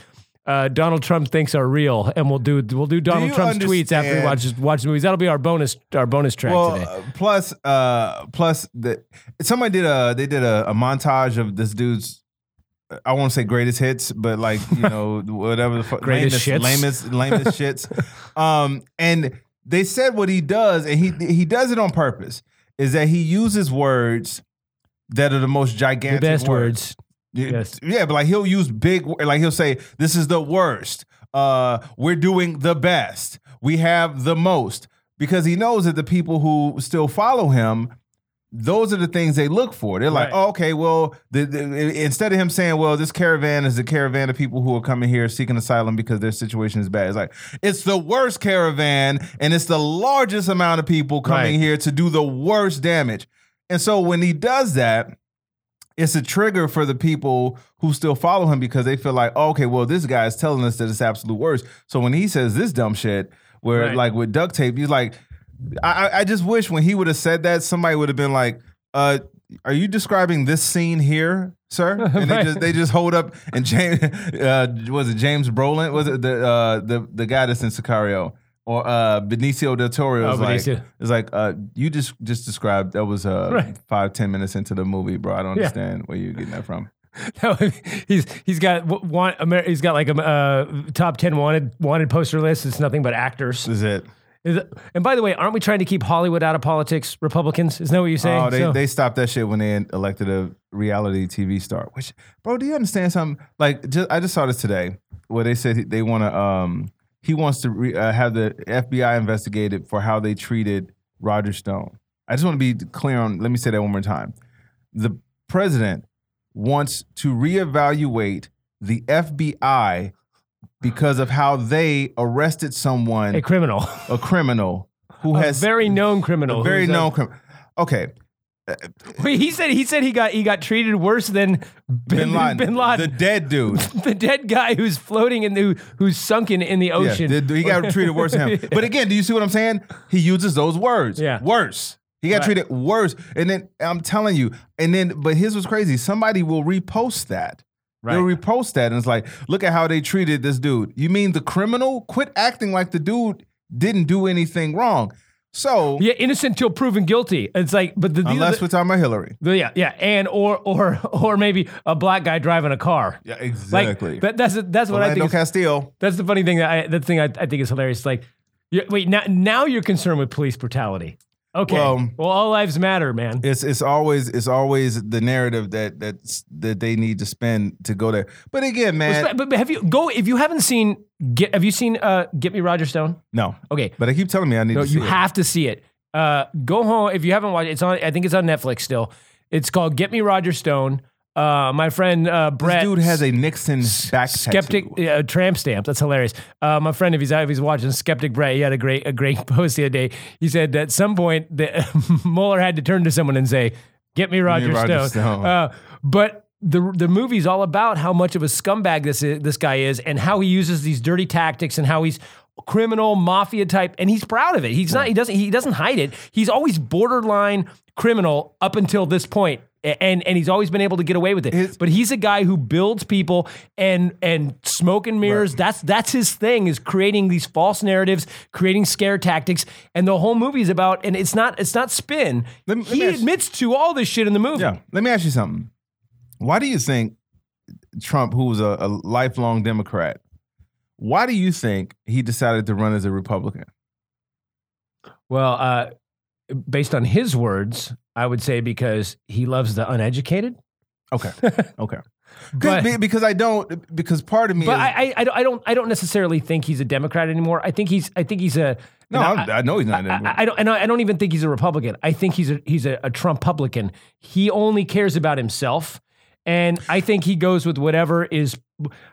uh, Donald Trump thinks are real, and we'll do we'll do Donald you Trump's tweets after he understand- watch watches movies. That'll be our bonus our bonus track Well, today. uh, plus, uh, plus the somebody did a they did a, a montage of this dude's. I won't say greatest hits, but like you *laughs* know whatever the fuck Greatest lamest, shits. lamest lamest *laughs* shits. Um, and they said what he does, and he he does it on purpose. Is that he uses words that are the most The gigantic best words. Yeah, Yes. Yeah, but like he'll use big, like he'll say, "This is the worst. Uh, we're doing the best. We have the most." Because he knows that the people who still follow him, those are the things they look for. They're like, Right. oh, "Okay, well," the, the, instead of him saying, "Well, this caravan is a caravan of people who are coming here seeking asylum because their situation is bad," it's like it's the worst caravan, and it's the largest amount of people coming Right. here to do the worst damage. And so when he does that, it's a trigger for the people who still follow him because they feel like, oh, okay, well, this guy is telling us that it's absolute worst. So when he says this dumb shit, where Right. like with duct tape, he's like, I, I- I just wish when he would have said that, somebody would have been like, uh, are you describing this scene here, sir? *laughs* And they just they just hold up and James *laughs* uh, was it James Brolin? Was it the uh, the the guy that's in Sicario? Or uh, Benicio del Toro Oh, is like, Benicio. it's like uh, you just just described that was uh, Right. five ten minutes into the movie, bro. I don't Yeah. understand where you're getting that from. *laughs* No, he's he's got want Amer- he's got like a uh, top ten wanted wanted poster list. It's nothing but actors. Is it. Is it- and by the way, aren't we trying to keep Hollywood out of politics? Republicans, isn't that what you're saying? Oh, they, So- they stopped that shit when they elected a reality TV star. Which, bro, do you understand something? Like, just, I just saw this today where they said they want to. Um, he wants to re, uh, have the FBI investigated for how they treated Roger Stone. I just want to be clear on. Let me say that one more time. The president wants to reevaluate the FBI because of how they arrested someone, a criminal, a criminal who a has very known criminal, a very known criminal. Okay, *laughs* Wait, he said he said he got he got treated worse than Bin Laden, Bin Laden, the dead dude. *laughs* the dead guy who's floating in the who's sunken in the Yeah, ocean. the- he got *laughs* treated worse than him. But again, do you see what I'm saying? He uses those words. Yeah. Worse. He got Right. treated worse. And then I'm telling you, and then, but his was crazy. Somebody will repost that. They'll repost that. And it's like, look at how they treated this dude. You mean the criminal? Quit acting like the dude didn't do anything wrong. So, yeah, innocent till proven guilty. It's like, but the, unless the- we're talking about Hillary. the- yeah, yeah, and or or or maybe a black guy driving a car. Yeah, Like exactly. that, that's that's what I Philando think. Is, Castile. that's the funny thing that I, that thing I, I think is hilarious. Like, wait now now you're concerned with police brutality. Okay, Well- well, all lives matter, man. It's it's always it's always the narrative that that's that they need to spend to go there. But again, man, But, but have you go if you haven't seen get have you seen uh Get Me Roger Stone? no. Okay, But I keep telling me I need no, to see you it. have to see it. Uh, go home if you haven't watched. it. It's on. I think it's on Netflix still. It's called Get Me Roger Stone. Uh, my friend uh, This dude has a Nixon back skeptic uh, tramp stamp. That's hilarious. Uh, my friend, if he's if he's watching, skeptic Brett, he had a great a great *laughs* post the other day. He said at some point that *laughs* Mueller had to turn to someone and say, "Get me Roger, Roger Stone." Stone. Uh, but the the movie's all about how much of a scumbag this is, this guy is, and how he uses these dirty tactics, and how he's criminal mafia type, and he's proud of it. He's not. He doesn't. He doesn't hide it. He's always borderline criminal up until this point. And and he's always been able to get away with it. His- but he's a guy who builds people and and smoke and mirrors. That's that's his thing is creating these false narratives, creating scare tactics, and the whole movie is about. And it's not it's not spin. Let me- let he admits to all this shit in the movie. Yeah. Let me ask you something. Why do you think Trump, who was a, a lifelong Democrat, why do you think he decided to run as a Republican? Well, uh, based on his words, I would say because he loves the uneducated. Okay. *laughs* Okay. But- because I don't. Because part of me. But is, I, I, I don't- I don't, necessarily think he's a Democrat anymore. I think he's, I think he's a. no, I'm- I, know he's not. I, I don't, and I, I don't even think he's a Republican. I think he's a he's a, a Trump publican. He only cares about himself, and I think he goes with whatever is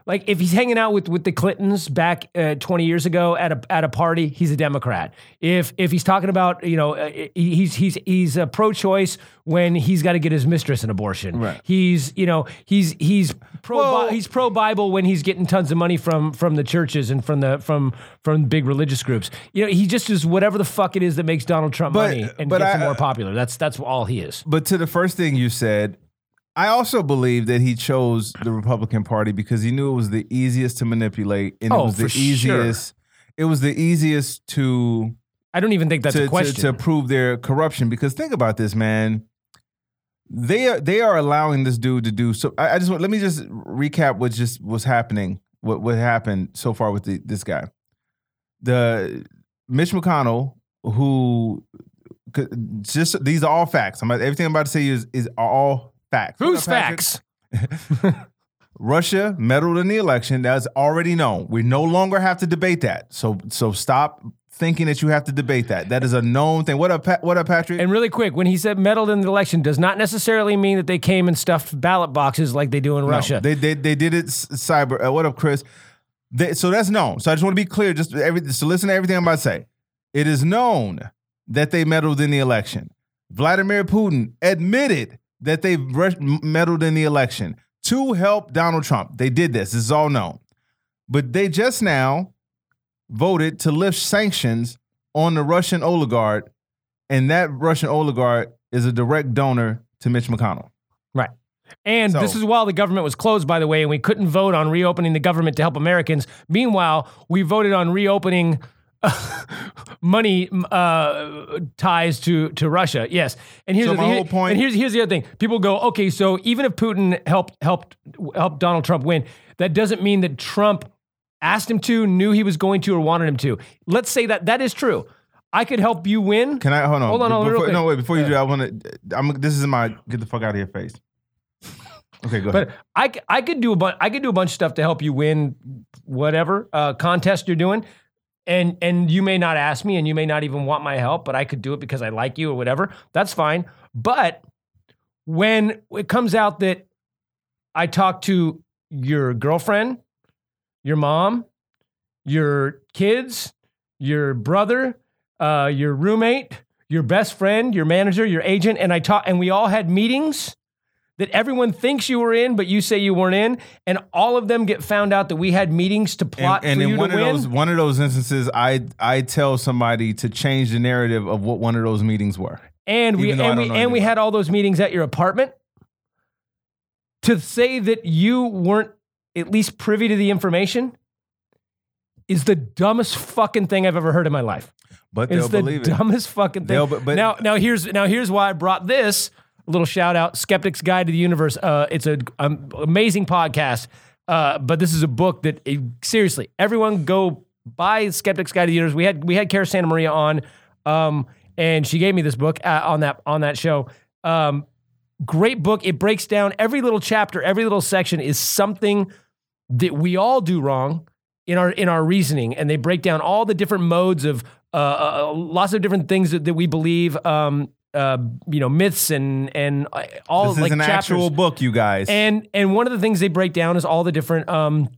like if he's hanging out with with the Clintons back uh, twenty years ago at a at a party, he's a Democrat. If if he's talking about you know uh, he's he's he's a pro-choice when he's got to get his mistress an abortion. Right. He's you know he's he's pro Well- he's pro Bible when he's getting tons of money from from the churches and from the from from big religious groups. You know, he just is whatever the fuck it is that makes Donald Trump But- money and gets I- him more popular. That's that's all he is. But to the first thing you said, I also believe that he chose the Republican Party because he knew it was the easiest to manipulate and it Oh, was the for sure. easiest. It was the easiest to I don't even think that's to, a question. to prove their corruption. Because think about this, man. They are they are allowing this dude to do so. I, I just want let me just recap what just was happening. What what happened so far with the, this guy, the Mitch McConnell, who could- just these are all facts. I'm about- everything I'm about to say is is all facts. Who's What up, Patrick? facts? *laughs* Russia meddled in the election. That's already known. We no longer have to debate that. So so stop thinking that you have to debate that. That is a known thing. What up, what up, Patrick? And really quick, when he said meddled in the election, does not necessarily mean that they came and stuffed ballot boxes like they do in No, Russia. They, they they did it cyber. Uh, what up, Chris? They, so that's known. So I just want to be clear. Just every so listen to everything I'm about to say. It is known that they meddled in the election. Vladimir Putin admitted that they meddled in the election to help Donald Trump. They did this. This is all known. But they just now voted to lift sanctions on the Russian oligarch, and that Russian oligarch is a direct donor to Mitch McConnell. Right. And So- this is while the government was closed, by the way, and we couldn't vote on reopening the government to help Americans. Meanwhile, we voted on reopening *laughs* money uh, ties to to Russia. Yes, and here's So the, whole point- And here's here's the other thing. People go, okay, so even if Putin helped helped helped Donald Trump win, that doesn't mean that Trump asked him to, knew he was going to, or wanted him to. Let's say that that is true. I could help you win. Can I hold on? Hold on, hold on, Before, no, wait. Before you do, I want to. I'm. This is my get the fuck out of here face. Okay, go ahead. But I, I could do a bunch I could do a bunch of stuff to help you win whatever uh, contest you're doing. And and you may not ask me and you may not even want my help, but I could do it because I like you or whatever. That's fine. But when it comes out that I talked to your girlfriend, your mom, your kids, your brother, uh, your roommate, your best friend, your manager, your agent, and I talk and we all had meetings that everyone thinks you were in, but you say you weren't in, and all of them get found out that we had meetings to plot and, and for in you one to of win. those one of those instances, I I tell somebody to change the narrative of what one of those meetings were. and we even though I and we and we had all those meetings at your apartment. To say that you weren't at least privy to the information is the dumbest fucking thing I've ever heard in my life. But It's the believe it. dumbest fucking thing. But- but- now, now here's now here's why I brought this little shout out. Skeptic's Guide to the Universe. Uh, it's an um, amazing podcast. Uh, but this is a book that it- seriously, everyone go buy Skeptic's Guide to the Universe. We had we had Cara Santa Maria on, um, and she gave me this book uh, on that on that show. Um, great book. It breaks down every little chapter, every little section is something that we all do wrong in our in our reasoning, and they break down all the different modes of uh, uh, lots of different things that, that we believe. Um, uh, you know, myths and and uh, all This is like an chapters. actual book, you guys. And and one of the things they break down is all the different um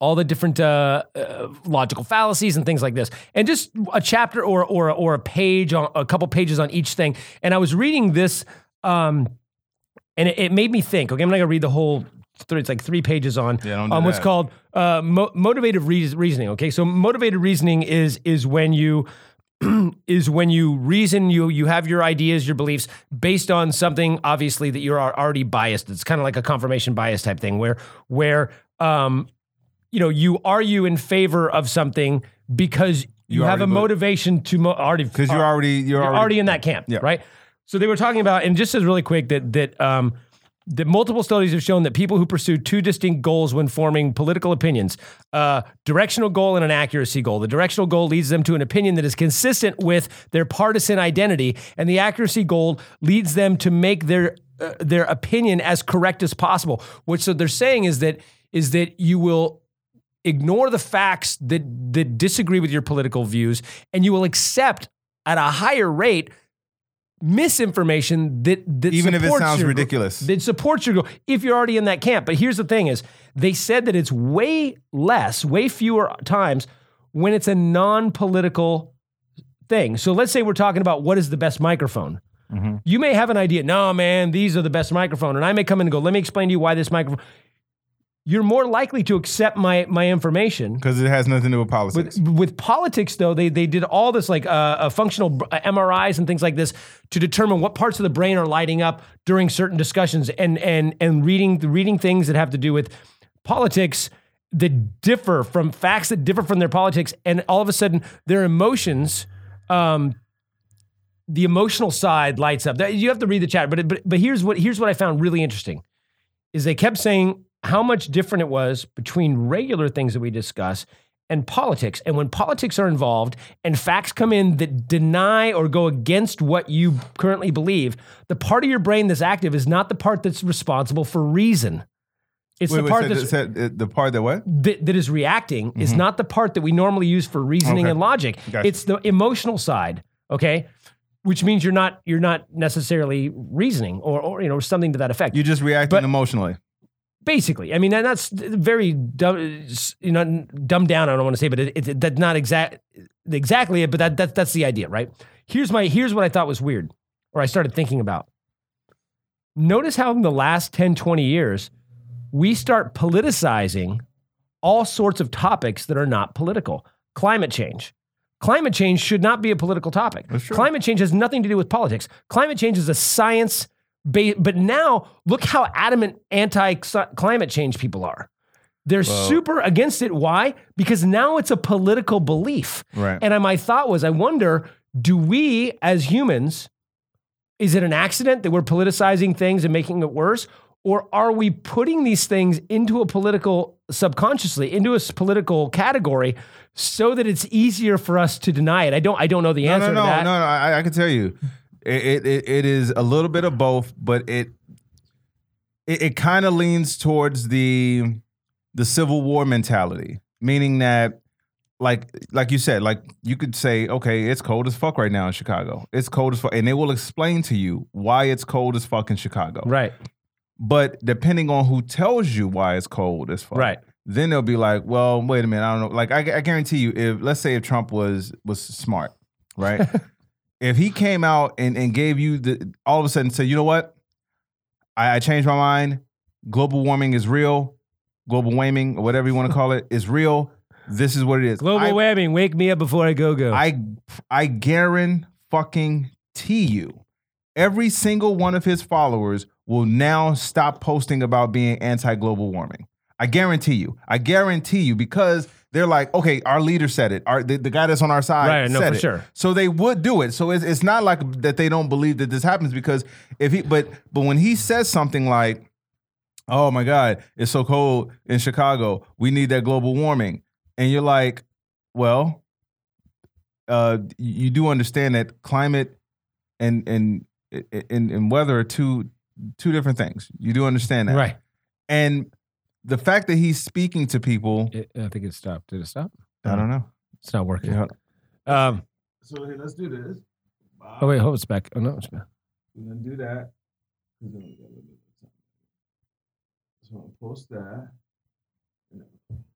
all the different uh, uh, logical fallacies and things like this, and just a chapter or or or a page on a couple pages on each thing. And I was reading this, um, and it, it made me think. Okay, I'm not gonna read the whole. Three, it's like three pages on Yeah, on what's that. called uh, mo- motivated reas- reasoning. Okay, so motivated reasoning is is when you *clears throat* is when you reason you you have your ideas your beliefs based on something obviously that you're already biased it's kind of like a confirmation bias type thing where where um you know you argue in favor of something because you, You have a already believe- motivation to mo- already because you're already you're, you're already in that camp, Yeah. right? So they were talking about, and just as really quick that that um, that multiple studies have shown that people who pursue two distinct goals when forming political opinions, uh, directional goal and an accuracy goal. The directional goal leads them to an opinion that is consistent with their partisan identity, and the accuracy goal leads them to make their uh, their opinion as correct as possible. Which so they're saying is that is that you will ignore the facts that that disagree with your political views and you will accept at a higher rate misinformation that that Even if it sounds your- ridiculous. that supports your goal if you're already in that camp but here's the thing is they said that it's way less way fewer times when it's a non-political thing so let's say we're talking about what is the best microphone Mm-hmm. you may have an idea no man these are the best microphone and i may come in and go let me explain to you why this microphone you're more likely to accept my my information because it has nothing to do with politics. with, with politics, though, they they did all this like uh, uh, functional uh, MRIs and things like this to determine what parts of the brain are lighting up during certain discussions, and and and reading reading things that have to do with politics that differ from facts that differ from their politics, and all of a sudden their emotions. Um, the emotional side lights up. You have to read the chat, but but but here's what here's what I found really interesting is they kept saying how much different it was between regular things that we discuss and politics. And when politics are involved and facts come in that deny or go against what you currently believe, the part of your brain that's active is not the part that's responsible for reason. It's Wait, the wait, part said- that's, said- uh, the part that what? that, that is reacting is not the part that we normally use for reasoning Okay. and logic. Gotcha. It's the emotional side, okay? Which means you're not you're not necessarily reasoning or, or you know something to that effect. You just reacting But- emotionally. Basically, I mean that, that's very dumb, you know, dumbed down. I don't want to say, but it, it, that's not exact exactly it. But that, that that's the idea, right? Here's my here's what I thought was weird, or I started thinking about. Notice how in the last 10, 20 years, we start politicizing all sorts of topics that are not political. Climate change. Climate change should not be a political topic. Climate change has nothing to do with politics. Climate change is a science but now look how adamant anti climate change people are. They're super against it. Why? Because now it's a political belief. Right. And my thought was, I wonder, do we as humans, is it an accident that we're politicizing things and making it worse? Or are we putting these things into a political, subconsciously, into a political category so that it's easier for us to deny it? I don't, I don't know the No, answer no, no, to that. no, no. I, I can tell you, it, it, it, is a little bit of both, but it it, it kind of leans towards the the Civil War mentality, meaning that, like like you said, like you could say, okay, it's cold as fuck right now in Chicago. It's cold as fuck, and they will explain to you why it's cold as fuck in Chicago. Right, But depending on who tells you why it's cold as fuck, right. then they'll be like, well, wait a minute, I don't know. Like, I, I guarantee you, if let's say if Trump was was smart, right? *laughs* if he came out and, and gave you the all of a sudden said, you know what, I, I changed my mind. Global warming is real. Global warming, or whatever you want to call it, is real. This is what it is. Global I, whamming, wake me up before I go go. I I guarantee fucking you, every single one of his followers will now stop posting about being anti-global warming. I guarantee you. I guarantee you because they're like, okay, our leader said it. Our the, the guy that's on our side Right, no, said for it. sure. So they would do it. So it's, it's not like that they don't believe that this happens because if he but but when he says something like, "Oh my God, it's so cold in Chicago. We need that global warming," and you're like, "Well, uh, you do understand that climate and and and, and weather are two two different things. You do understand that, right. And the fact that he's speaking to people, It- I think it stopped. Did it stop? I don't know. It's not working. Yeah. Um, So hey, let's do this. oh wait, hold it's back. Oh no, it's back. We're gonna do that. So I'll post that.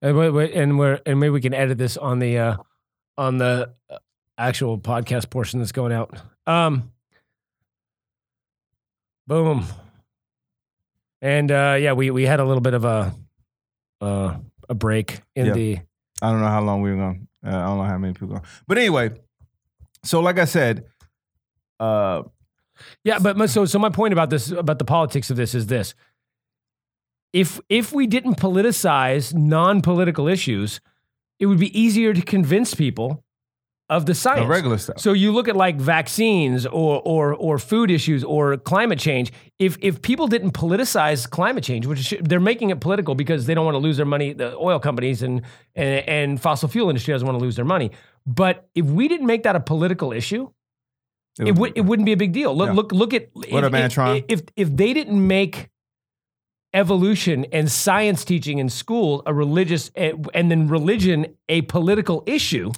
And wait, wait, and we're and maybe we can edit this on the uh, on the uh, actual podcast portion that's going out. Um, boom. And uh, yeah, we we had a little bit of a uh, a break in Yeah. the I don't know how long we were going. Uh, I don't know how many people. Going. But anyway, so like I said, uh, Yeah, but my- so so my point about this about the politics of this is this. If if we didn't politicize non-political issues, it would be easier to convince people of the science. the regular stuff. So you look at like vaccines or or or food issues or climate change. If if people didn't politicize climate change, which they're making it political because they don't want to lose their money, the oil companies and, and and fossil fuel industry doesn't want to lose their money. But if we didn't make that a political issue, it would it wouldn't be a big deal. Look Yeah. look look at What if, up, if, if if they didn't make evolution and science teaching in school a religious eh, and then religion a political issue,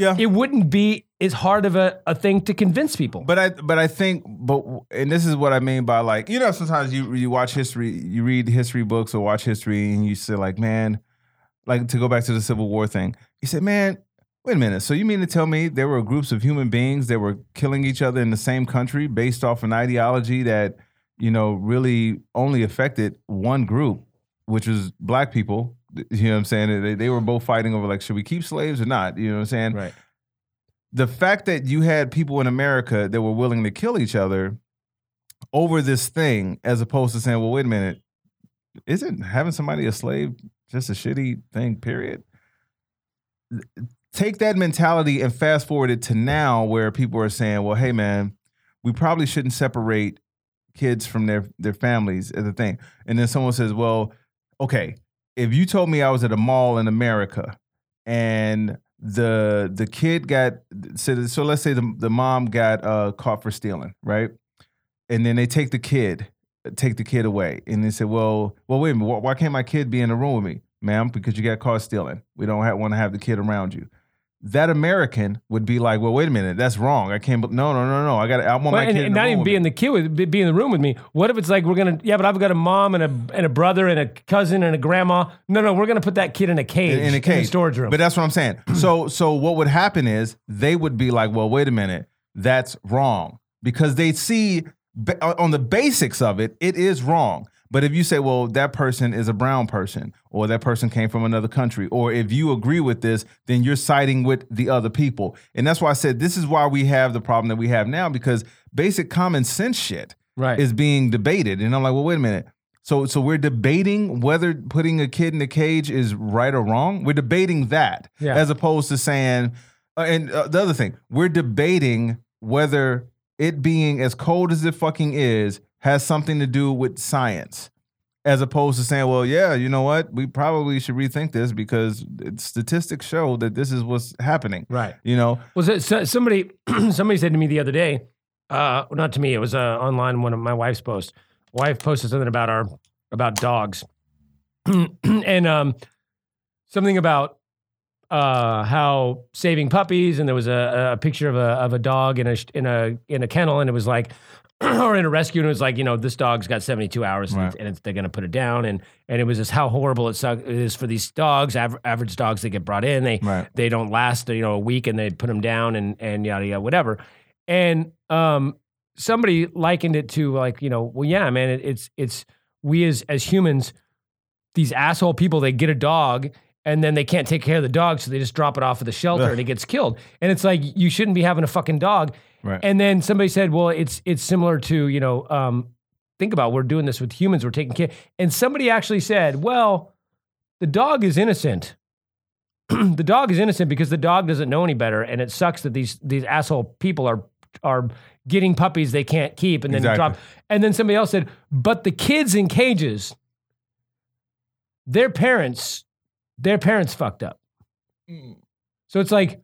yeah. it wouldn't be as hard of a, a thing to convince people. But I but I think but and this is what I mean by like you know sometimes you you watch history you read history books or watch history and you say like man like to go back to the Civil War thing you said man wait a minute so you mean to tell me there were groups of human beings that were killing each other in the same country based off an ideology that you know really only affected one group which was black people you know what I'm saying they, they were both fighting over like should we keep slaves or not you know what I'm saying right. the fact that you had people in America that were willing to kill each other over this thing, as opposed to saying, well, wait a minute, isn't having somebody a slave just a shitty thing, period? Take that mentality and fast forward it to now where people are saying, well, hey, man, we probably shouldn't separate kids from their, their families as a thing. And then someone says, well, okay, if you told me I was at a mall in America and the the kid got so, so let's say the the mom got uh caught for stealing, right? And then they take the kid, take the kid away, and they say, "Well, well, wait a minute, why, can't my kid be in the room with me, ma'am? Because you got caught stealing. We don't want to have the kid around you." That American would be like, "Well, wait a minute, that's wrong. I can't. No, no, no, no. I got. I want Well, my and, kid and not even be in the kid with be- in the room with me. What if it's like we're gonna yeah, but I've got a mom and a and a brother and a cousin and a grandma. No, no, we're gonna put that kid in a cage in, in a cage, storage room. But that's what I'm saying. *clears throat* so so what would happen is they would be like, well, wait a minute, that's wrong because they see on the basics of it, it is wrong. But if you say, well, that person is a brown person, or that person came from another country, or if you agree with this, then you're siding with the other people. And that's why I said this is why we have the problem that we have now because basic common sense shit right. is being debated. And I'm like, well, wait a minute. So so we're debating whether putting a kid in a cage is right or wrong. We're debating that Yeah. as opposed to saying uh, and uh, the other thing, we're debating whether it being as cold as it fucking is has something to do with science. As opposed to saying, well, yeah, you know what? We probably should rethink this because statistics show that this is what's happening. Right. You know, Well, so, so somebody *clears throat* somebody said to me the other day, uh, not to me, it was uh, online one of my wife's posts. Wife posted something about our about dogs, *clears throat* and um, something about uh, how saving puppies, and there was a, a picture of a of a dog in a in a in a kennel, and it was like. *clears throat* or in a rescue, and it was like, you know, this dog's got 72 hours and, Right. it's, and it's, they're going to put it down. And and it was just how horrible it, suck, it is for these dogs, aver- average dogs that get brought in. They Right. they don't last you know a week and they put them down and and yada yada whatever and um somebody likened it to like you know well yeah man it, it's it's we as as humans these asshole people they get a dog and then they can't take care of the dog so they just drop it off at the shelter Ugh. and it gets killed and it's like you shouldn't be having a fucking dog Right. and then somebody said well it's it's similar to you know um think about we're doing this with humans we're taking care and somebody actually said well the dog is innocent *clears throat* the dog is innocent because the dog doesn't know any better, and it sucks that these these asshole people are are getting puppies they can't keep and then Exactly. drop. And then somebody else said, but the kids in cages, their parents, their parents fucked up. Mm. So it's like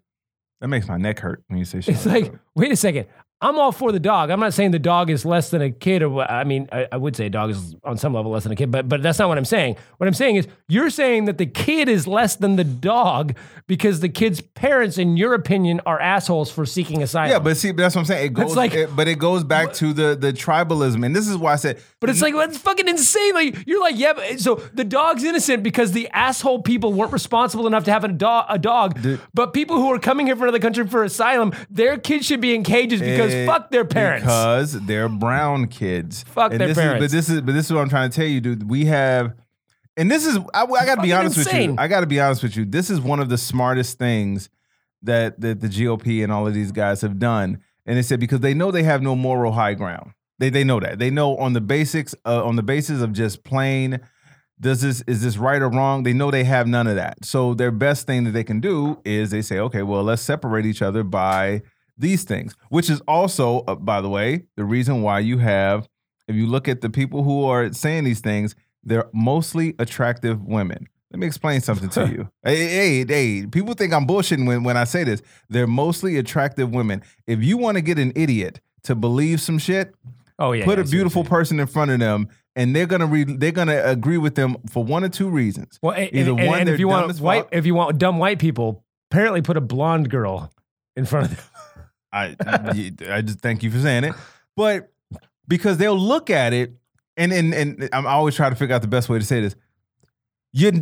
that makes my neck hurt when you say shit. it's like wait a second. I'm all for the dog. I'm not saying the dog is less than a kid, or I mean, I, I would say a dog is on some level less than a kid, but but that's not what I'm saying. What I'm saying is you're saying that the kid is less than the dog because the kid's parents, in your opinion, are assholes for seeking asylum. Yeah, but see, that's what I'm saying. It goes, like- it- but it goes back to the the tribalism, and this is why I said. But it's like that's fucking insane. Like you're like, yeah. But, so the dog's innocent because the asshole people weren't responsible enough to have a dog. A dog. Dude. but people who are coming here from another country for asylum, their kids should be in cages because Eh, fuck their parents. Because they're brown kids. Fuck And their this parents. Is, but this is but this is what I'm trying to tell you, dude. We have, and this is I, I got to be honest with you. I got to be honest with you. This is one of the smartest things that that the GOP and all of these guys have done. And they said because they know they have no moral high ground. They they know that. They know on the basics uh, on the basis of just plain does this is this right or wrong? They know they have none of that. So their best thing that they can do is they say, okay, well, let's separate each other by these things, which is also, uh, by the way, the reason why you have, if you look at the people who are saying these things, they're mostly attractive women. Let me explain something to *laughs* you. Hey, hey, hey, people think I'm bullshitting when, when I say this. They're mostly attractive women. If you want to get an idiot to believe some shit, oh yeah. put yeah, a beautiful person in front of them, and they're gonna re- they're gonna agree with them for one or two reasons. Well, and, Either and- one, and if you want white, fuck. if you want dumb white people, apparently put a blonde girl in front of them. I I just thank you for saying it, but because they'll look at it, and and and I'm always trying to figure out the best way to say this. You're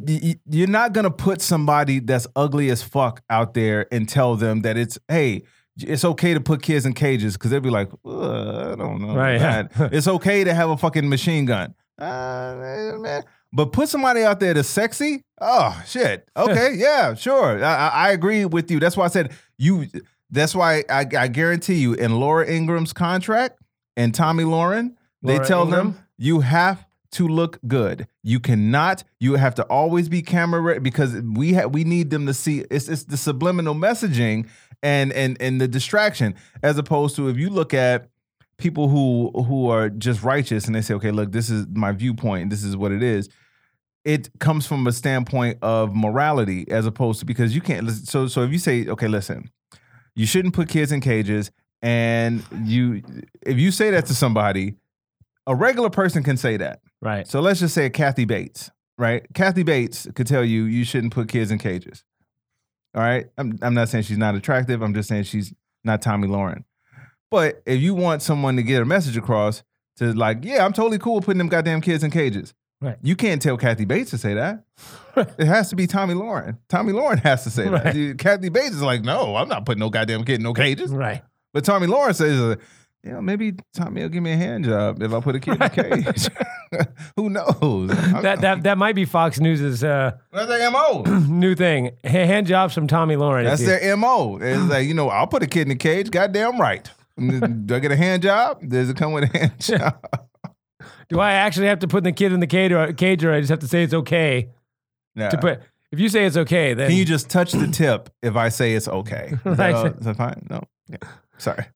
you're not gonna put somebody that's ugly as fuck out there and tell them that it's hey. It's okay to put kids in cages because they'll be like, "Uh, I don't know. Right, yeah. it's okay to have a fucking machine gun. Uh, man. But put somebody out there that's sexy. Oh shit. Okay, yeah, sure. I, I agree with you. That's why I said you. That's why I, I guarantee you in Laura Ingraham's contract and Tomi Lahren, they tell Ingraham? them you have to look good. You cannot. You have to always be camera ready because we ha- we need them to see. It's it's the subliminal messaging and and and the distraction as opposed to if you look at people who who are just righteous and they say, okay, look, this is my viewpoint. This is what it is. It comes from a standpoint of morality as opposed to because you can't. So so if you say, okay, listen, you shouldn't put kids in cages, and you if you say that to somebody, a regular person can say that. Right. So let's just say Kathy Bates, right? Kathy Bates could tell you you shouldn't put kids in cages. All right. I'm, I'm not saying she's not attractive. I'm just saying she's not Tomi Lahren. But if you want someone to get a message across to like, yeah, I'm totally cool with putting them goddamn kids in cages. Right. You can't tell Kathy Bates to say that. *laughs* it has to be Tomi Lahren. Tomi Lahren has to say Right. that. Kathy Bates is like, no, I'm not putting no goddamn kid in no cages. Right. But Tomi Lahren says, uh, yeah, maybe Tomi will give me a hand job if I put a kid in a *laughs* cage. *laughs* Who knows? That that that might be Fox News's uh, That's their MO. *clears throat* new thing. Hand jobs from Tomi Lahren. That's you- their MO. It's like, you know, I'll put a kid in a cage. Goddamn right. Do I get a hand job? Does it come with a hand job? Do I actually have to put the kid in the cage, or, cage, or I just have to say it's okay Yeah. to put? If you say it's okay, then Can you just touch the tip if I say it's okay? *laughs* Is that, Right. uh, is that fine? No. Yeah. Sorry.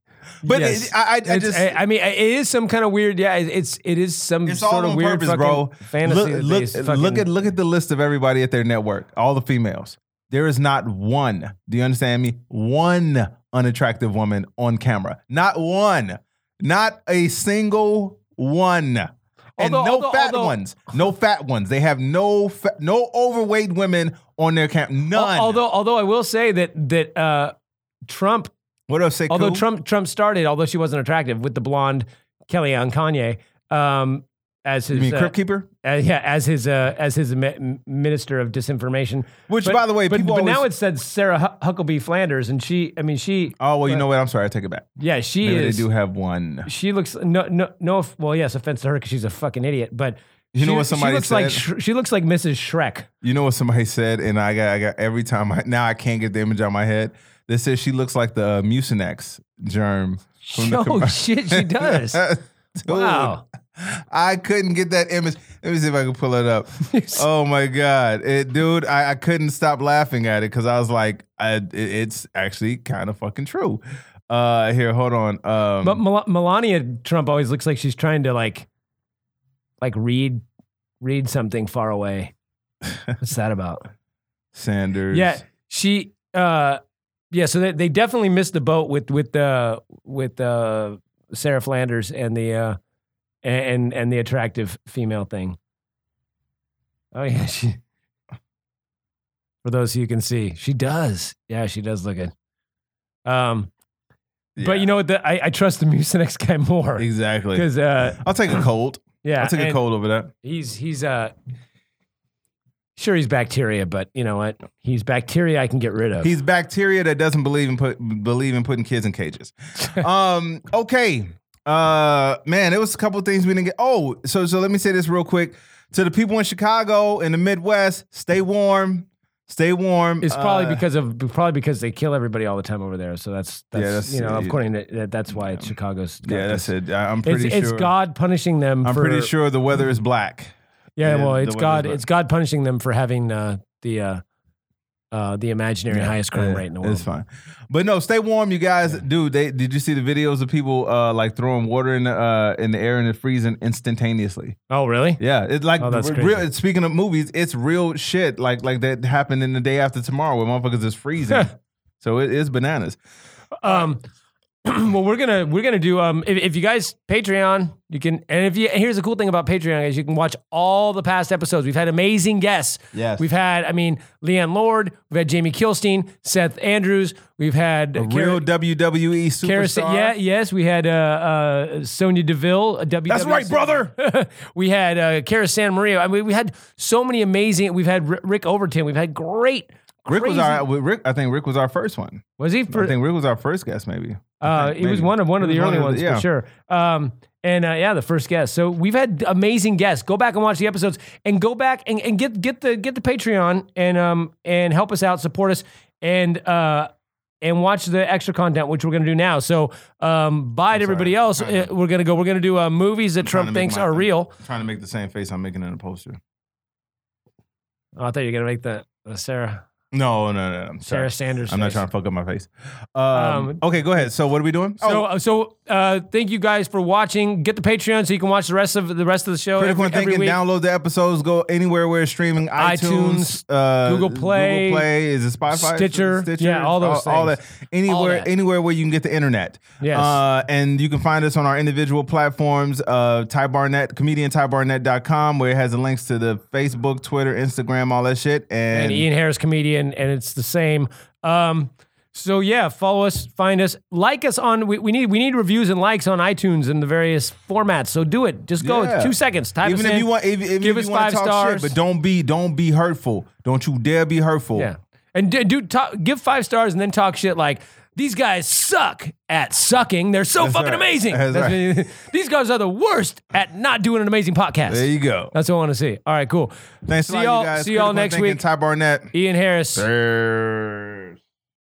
But Yes. it, I, I, I It's- just. I, I mean, it is some kind of weird. Yeah, it's it is some it's sort all of on weird purpose, fucking bro. fantasy. Look, look, they fucking- look at look at the list of everybody at their network. All the females. There is not one. Do you understand me? One unattractive woman on camera. Not one. Not a single one. And Although- no although- fat although- ones. No fat ones. They have no fa- no overweight women on their camp. None. Although although I will say that that uh, Trump what else? Say although? Trump Trump started, although she wasn't attractive, with the blonde Kellyanne Conway um, as his You mean uh, Crypt Keeper? uh, yeah as his uh, as his minister of disinformation. Which, But- by the way, but, people but now it said Sarah Huckabee Flanders, and she I mean she Oh well, you know what? I'm sorry. I take it back. yeah she Maybe is they do have one. she looks no no no well yes offense to her because she's a fucking idiot, but. You know what somebody she looks said? like Sh- she looks like Mrs. Shrek. You know what somebody said, and I got, I got every time. I, now I can't get the image out of my head. They said she looks like the uh, Mucinex germ. from *laughs* Oh commer- shit, she does. *laughs* *laughs* Wow. I couldn't get that image. Let me see if I can pull it up. *laughs* oh my god, it, dude! I, I couldn't stop laughing at it because I was like, I, it- it's actually kind of fucking true. Uh, here, hold on. Um, But Mel- Melania Trump always looks like she's trying to like, like read, read something far away. *laughs* What's that about? Sanders. Yeah, she. uh Yeah, so they, they definitely missed the boat with with the with uh, Sarah Flanders and the uh and and the attractive female thing. Oh yeah, *laughs* she. For those who can see, she does. Yeah, she does look good. Um, but you know what? The, I I trust the Mucinex guy more exactly. because uh I'll take a cold. yeah, I'll take a cold over that. He's he's uh sure he's bacteria, but you know what? He's bacteria I can get rid of. He's bacteria that doesn't believe in put believe in putting kids in cages. *laughs* um. Okay. Uh. Man, it was a couple things we didn't get. Oh, so so let me say this real quick to the people in Chicago in the Midwest. Stay warm. Stay warm. it's probably Uh, because of probably because they kill everybody all the time over there. So that's that's, Yeah, that's- you know yeah. according to that, that's why it's Chicago's. Yeah, that's this. it. I- I'm It's, pretty it's sure. God punishing them. I'm for, pretty sure the weather is black. Yeah, Yeah, well, it's God. It's God punishing them for having uh, the uh, uh, the imaginary highest crime Yeah, rate in the world. It's fine. But no, stay warm, you guys. Dude, they did you see the videos of people uh like throwing water in the uh in the air and it's freezing instantaneously? Oh, really? Yeah, it's like Oh, that's r- crazy. Speaking of movies, it's real shit. Like like that happened in the day after tomorrow, where motherfuckers is freezing. *laughs* so it is bananas. Um, *clears throat* well, we're gonna we're gonna do um if, if you guys Patreon you can and if you here's the cool thing about Patreon is you can watch all the past episodes. We've had amazing guests. Yes. We've had I mean Leighann Lord. We've had Jamie Kilstein, Seth Andrews. We've had A Kara- real WWE superstar. yeah, yes, we had uh, uh, Sonya Deville. A WWE That's right, brother. *laughs* we had uh, Cara Santa Maria. I mean, we had so many amazing. We've had R- Rick Overton. We've had great. Rick was our Rick. I think Rick was our first one. Was he I think Rick was our first guest, maybe. Uh, think, was one of one of the early one of ones yeah. for sure. Um, and uh, yeah, the first guest. So we've had amazing guests. Go back and watch the episodes, and go back and, and get get the get the Patreon and um and help us out, support us, and uh and watch the extra content, which we're gonna do now. So um, bye to everybody else. Uh, we're gonna go. We're gonna do uh, movies that trying Trump thinks my- are real. I'm trying to make the same face I'm making in the poster. Oh, I thought you were gonna make the uh, Sarah No, no, no. I'm sorry. Sarah Sanders. I'm not face. trying to fuck up my face. Um, Um, okay, go ahead. So what are we doing? So, oh, so uh, thank you guys for watching. Get the Patreon so you can watch the rest of the rest of the show critical every, every thinking. week. Download the episodes. Go anywhere where it's streaming. iTunes, iTunes, uh, Google Play, Google Play. Is it Spotify? Stitcher. Yeah, all those all, that. Anywhere, that. anywhere where you can get the internet. Yes. Uh, and you can find us on our individual platforms. Uh, Ty Barnett, comedian TyBarnett.com, where it has the links to the Facebook, Twitter, Instagram, all that shit. And, and Ian Harris comedian, and it's the same. Um, so yeah, follow us, find us, like us on. We, we need we need reviews and likes on iTunes in the various formats. So do it. Just go Yeah. two seconds. Type even us if in. you want, if, even give if us you want five to talk stars. shit, but don't be, don't be hurtful. Don't you dare be hurtful. yeah, and do, do talk, give five stars and then talk shit like. These guys suck at sucking. They're so That's fucking right. amazing. That's That's- These guys are the worst at not doing an amazing podcast. There you go. That's what I want to see. All right, cool. Thanks see a lot, y'all, you guys. See y'all next Thinking, week. Ty Barnett. Ian Harris. Cheers.